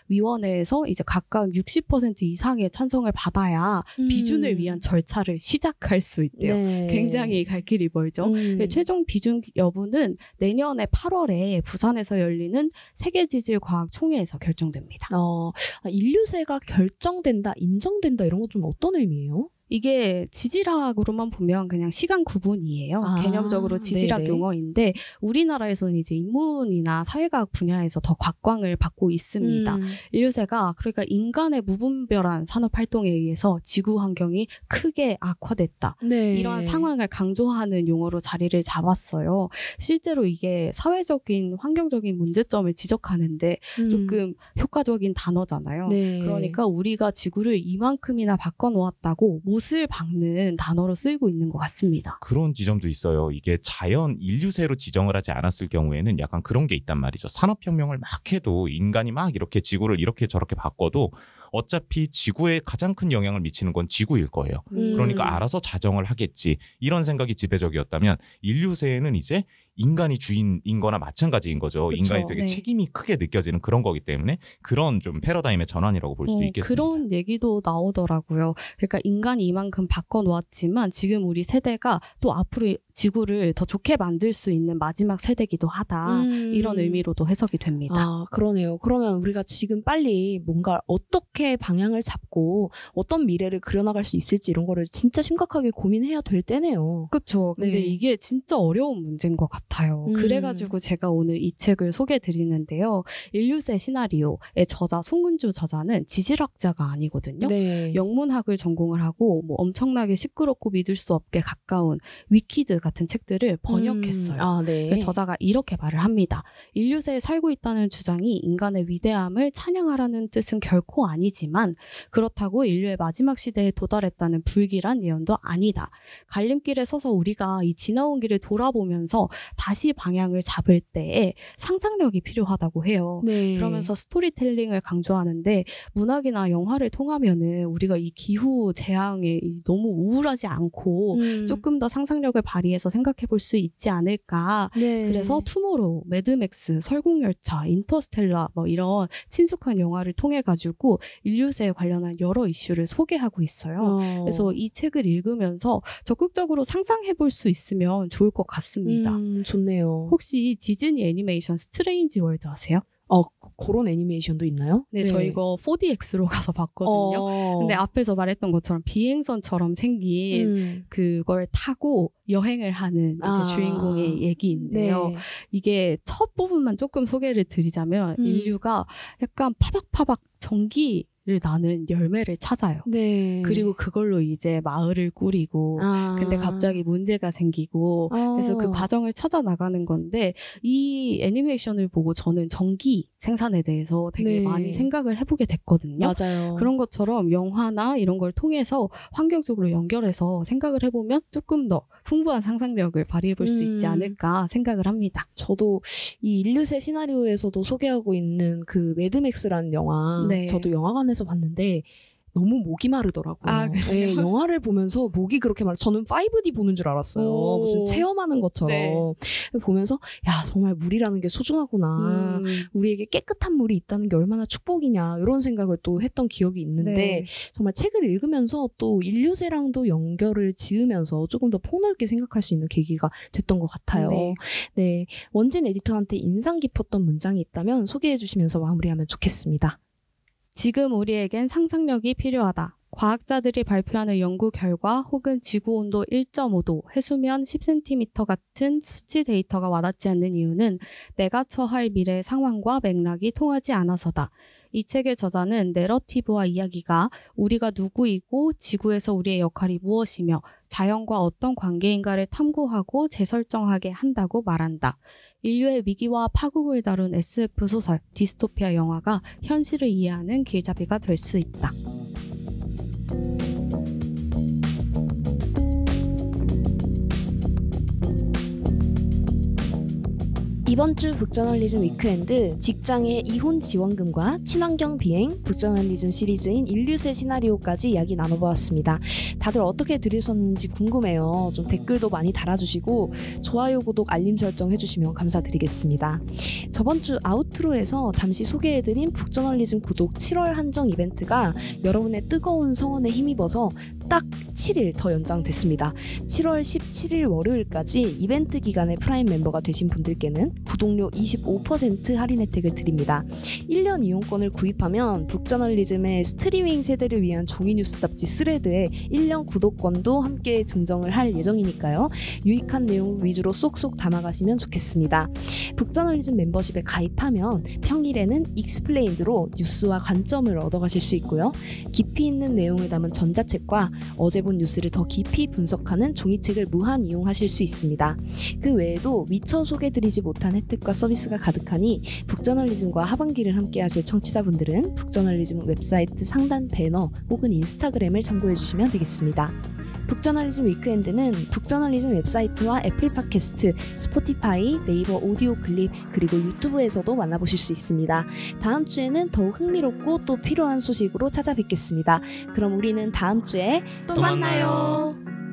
위원회에서 이제 각각 60% 이상의 찬성을 받아야 음. 비준을 위한 절차를 시작할 수 있대요. 네. 굉장히 갈 길이 멀죠. 음. 네, 최종 비준 여부는 내년에 8월에 부산에서 열리는 세계지질과학 총회에서 결정됩니다. 어, 아, 인류세가 결정된다, 인정된다 이런 건 좀 어떤 의미예요? 이게 지질학으로만 보면 그냥 시간 구분이에요. 아, 개념적으로 지질학 네네. 용어인데 우리나라에서는 이제 인문이나 사회과학 분야에서 더 곽광을 받고 있습니다. 음. 인류세가 그러니까 인간의 무분별한 산업 활동에 의해서 지구 환경이 크게 악화됐다. 네. 이러한 상황을 강조하는 용어로 자리를 잡았어요. 실제로 이게 사회적인 환경적인 문제점을 지적하는데 음. 조금 효과적인 단어잖아요. 네. 그러니까 우리가 지구를 이만큼이나 바꿔 놓았다고 못을 박는 단어로 쓰이고 있는 것 같습니다. 그런 지점도 있어요. 이게 자연 인류세로 지정을 하지 않았을 경우에는 약간 그런 게 있단 말이죠. 산업혁명을 막 해도 인간이 막 이렇게 지구를 이렇게 저렇게 바꿔도 어차피 지구에 가장 큰 영향을 미치는 건 지구일 거예요. 음. 그러니까 알아서 자정을 하겠지. 이런 생각이 지배적이었다면 인류세에는 이제 인간이 주인인 거나 마찬가지인 거죠. 그쵸, 인간이 되게 네. 책임이 크게 느껴지는 그런 거기 때문에 그런 좀 패러다임의 전환이라고 볼 수도 어, 있겠습니다. 그런 얘기도 나오더라고요. 그러니까 인간이 이만큼 바꿔놓았지만 지금 우리 세대가 또 앞으로 지구를 더 좋게 만들 수 있는 마지막 세대기도 하다. 음. 이런 의미로도 해석이 됩니다. 아, 그러네요. 그러면 우리가 지금 빨리 뭔가 어떻게 방향을 잡고 어떤 미래를 그려나갈 수 있을지 이런 거를 진짜 심각하게 고민해야 될 때네요. 그렇죠. 근데 네. 이게 진짜 어려운 문제인 것 같아요. 음. 그래가지고 제가 오늘 이 책을 소개 드리는데요. 인류세 시나리오의 저자 송은주 저자는 지질학자가 아니거든요. 네. 영문학을 전공을 하고 뭐 엄청나게 시끄럽고 믿을 수 없게 가까운 위키드 같은 책들을 번역했어요. 음, 아, 네. 그 저자가 이렇게 말을 합니다. 인류세에 살고 있다는 주장이 인간의 위대함을 찬양하라는 뜻은 결코 아니지만 그렇다고 인류의 마지막 시대에 도달했다는 불길한 예언도 아니다. 갈림길에 서서 우리가 이 지나온 길을 돌아보면서 다시 방향을 잡을 때에 상상력이 필요하다고 해요. 네. 그러면서 스토리텔링을 강조하는데 문학이나 영화를 통하면은 우리가 이 기후 재앙에 이 너무 우울하지 않고 음. 조금 더 상상력을 발휘해서 생각해 볼 수 있지 않을까. 네. 그래서 투모로우, 매드맥스, 설국열차, 인터스텔라 뭐 이런 친숙한 영화를 통해 가지고 인류세에 관련한 여러 이슈를 소개하고 있어요. 어. 그래서 이 책을 읽으면서 적극적으로 상상해 볼 수 있으면 좋을 것 같습니다. 음, 좋네요. 혹시 디즈니 애니메이션 스트레인지 월드 아세요? 어, 그- 그런 애니메이션도 있나요? 네, 저 이거 4DX로 가서 봤거든요. 어. 근데 앞에서 말했던 것처럼 비행선처럼 생긴 음. 그걸 타고 여행을 하는 이제 아. 주인공의 얘기인데요. 네. 이게 첫 부분만 조금 소개를 드리자면 음. 인류가 약간 파박파박 전기 를 나는 열매를 찾아요. 네. 그리고 그걸로 이제 마을을 꾸리고 아. 근데 갑자기 문제가 생기고 그래서 그 어. 과정을 찾아 나가는 건데 이 애니메이션을 보고 저는 전기 생산에 대해서 되게 네. 많이 생각을 해보게 됐거든요. 맞아요. 그런 것처럼 영화나 이런 걸 통해서 환경적으로 연결해서 생각을 해보면 조금 더 풍부한 상상력을 발휘해 볼수 있지 음. 않을까 생각을 합니다. 저도 이 인류세 시나리오에서도 소개하고 있는 그 매드맥스라는 영화 네. 저도 영화관에서 봤는데 너무 목이 마르더라고요. 아? 네, 영화를 보면서 목이 그렇게 마르. 저는 5D 보는 줄 알았어요. 오. 무슨 체험하는 것처럼 네. 보면서 야 정말 물이라는 게 소중하구나. 음, 우리에게 깨끗한 물이 있다는 게 얼마나 축복이냐 이런 생각을 또 했던 기억이 있는데 네. 정말 책을 읽으면서 또 인류세랑도 연결을 지으면서 조금 더 폭넓게 생각할 수 있는 계기가 됐던 것 같아요. 네. 네, 원진 에디터한테 인상 깊었던 문장이 있다면 소개해 주시면서 마무리하면 좋겠습니다. 지금 우리에겐 상상력이 필요하다. 과학자들이 발표하는 연구 결과 혹은 지구 온도 1.5도, 해수면 10cm 같은 수치 데이터가 와닿지 않는 이유는 내가 처할 미래의 상황과 맥락이 통하지 않아서다. 이 책의 저자는 내러티브와 이야기가 우리가 누구이고 지구에서 우리의 역할이 무엇이며 자연과 어떤 관계인가를 탐구하고 재설정하게 한다고 말한다. 인류의 위기와 파국을 다룬 SF 소설 디스토피아 영화가 현실을 이해하는 길잡이가 될 수 있다. 이번 주 북저널리즘 weekend 직장의 이혼 지원금과 친환경 비행, 북저널리즘 시리즈인 인류세 시나리오까지 이야기 나눠보았습니다. 다들 어떻게 들으셨는지 궁금해요. 좀 댓글도 많이 달아주시고 좋아요, 구독, 알림 설정 해주시면 감사드리겠습니다. 저번 주 outro에서 잠시 소개해드린 북저널리즘 구독 7월 한정 이벤트가 여러분의 뜨거운 성원에 힘입어서 딱 7일 더 연장됐습니다. 7월 17일 월요일까지 이벤트 기간에 프라임 멤버가 되신 분들께는 구독료 25% 할인 혜택을 드립니다. 1년 이용권을 구입하면 북저널리즘의 스트리밍 세대를 위한 종이 뉴스 잡지 스레드의 1년 구독권도 함께 증정을 할 예정이니까요. 유익한 내용 위주로 쏙쏙 담아가시면 좋겠습니다. 북저널리즘 멤버십에 가입하면 평일에는 explained로 뉴스와 관점을 얻어가실 수 있고요. 깊이 있는 내용을 담은 전자책과 어제 본 뉴스를 더 깊이 분석하는 종이책을 무한 이용하실 수 있습니다. 그 외에도 미처 소개드리지 못한 혜택과 서비스가 가득하니 북저널리즘과 하반기를 함께하실 청취자분들은 북저널리즘 웹사이트 상단 배너 혹은 인스타그램을 참고해 주시면 되겠습니다. 북저널리즘 위크엔드는 북저널리즘 웹사이트와 애플 팟캐스트, 스포티파이, 네이버 오디오 클립 그리고 유튜브에서도 만나보실 수 있습니다. 다음 주에는 더욱 흥미롭고 또 필요한 소식으로 찾아뵙겠습니다. 그럼 우리는 다음 주에 또, 또 만나요. 만나요.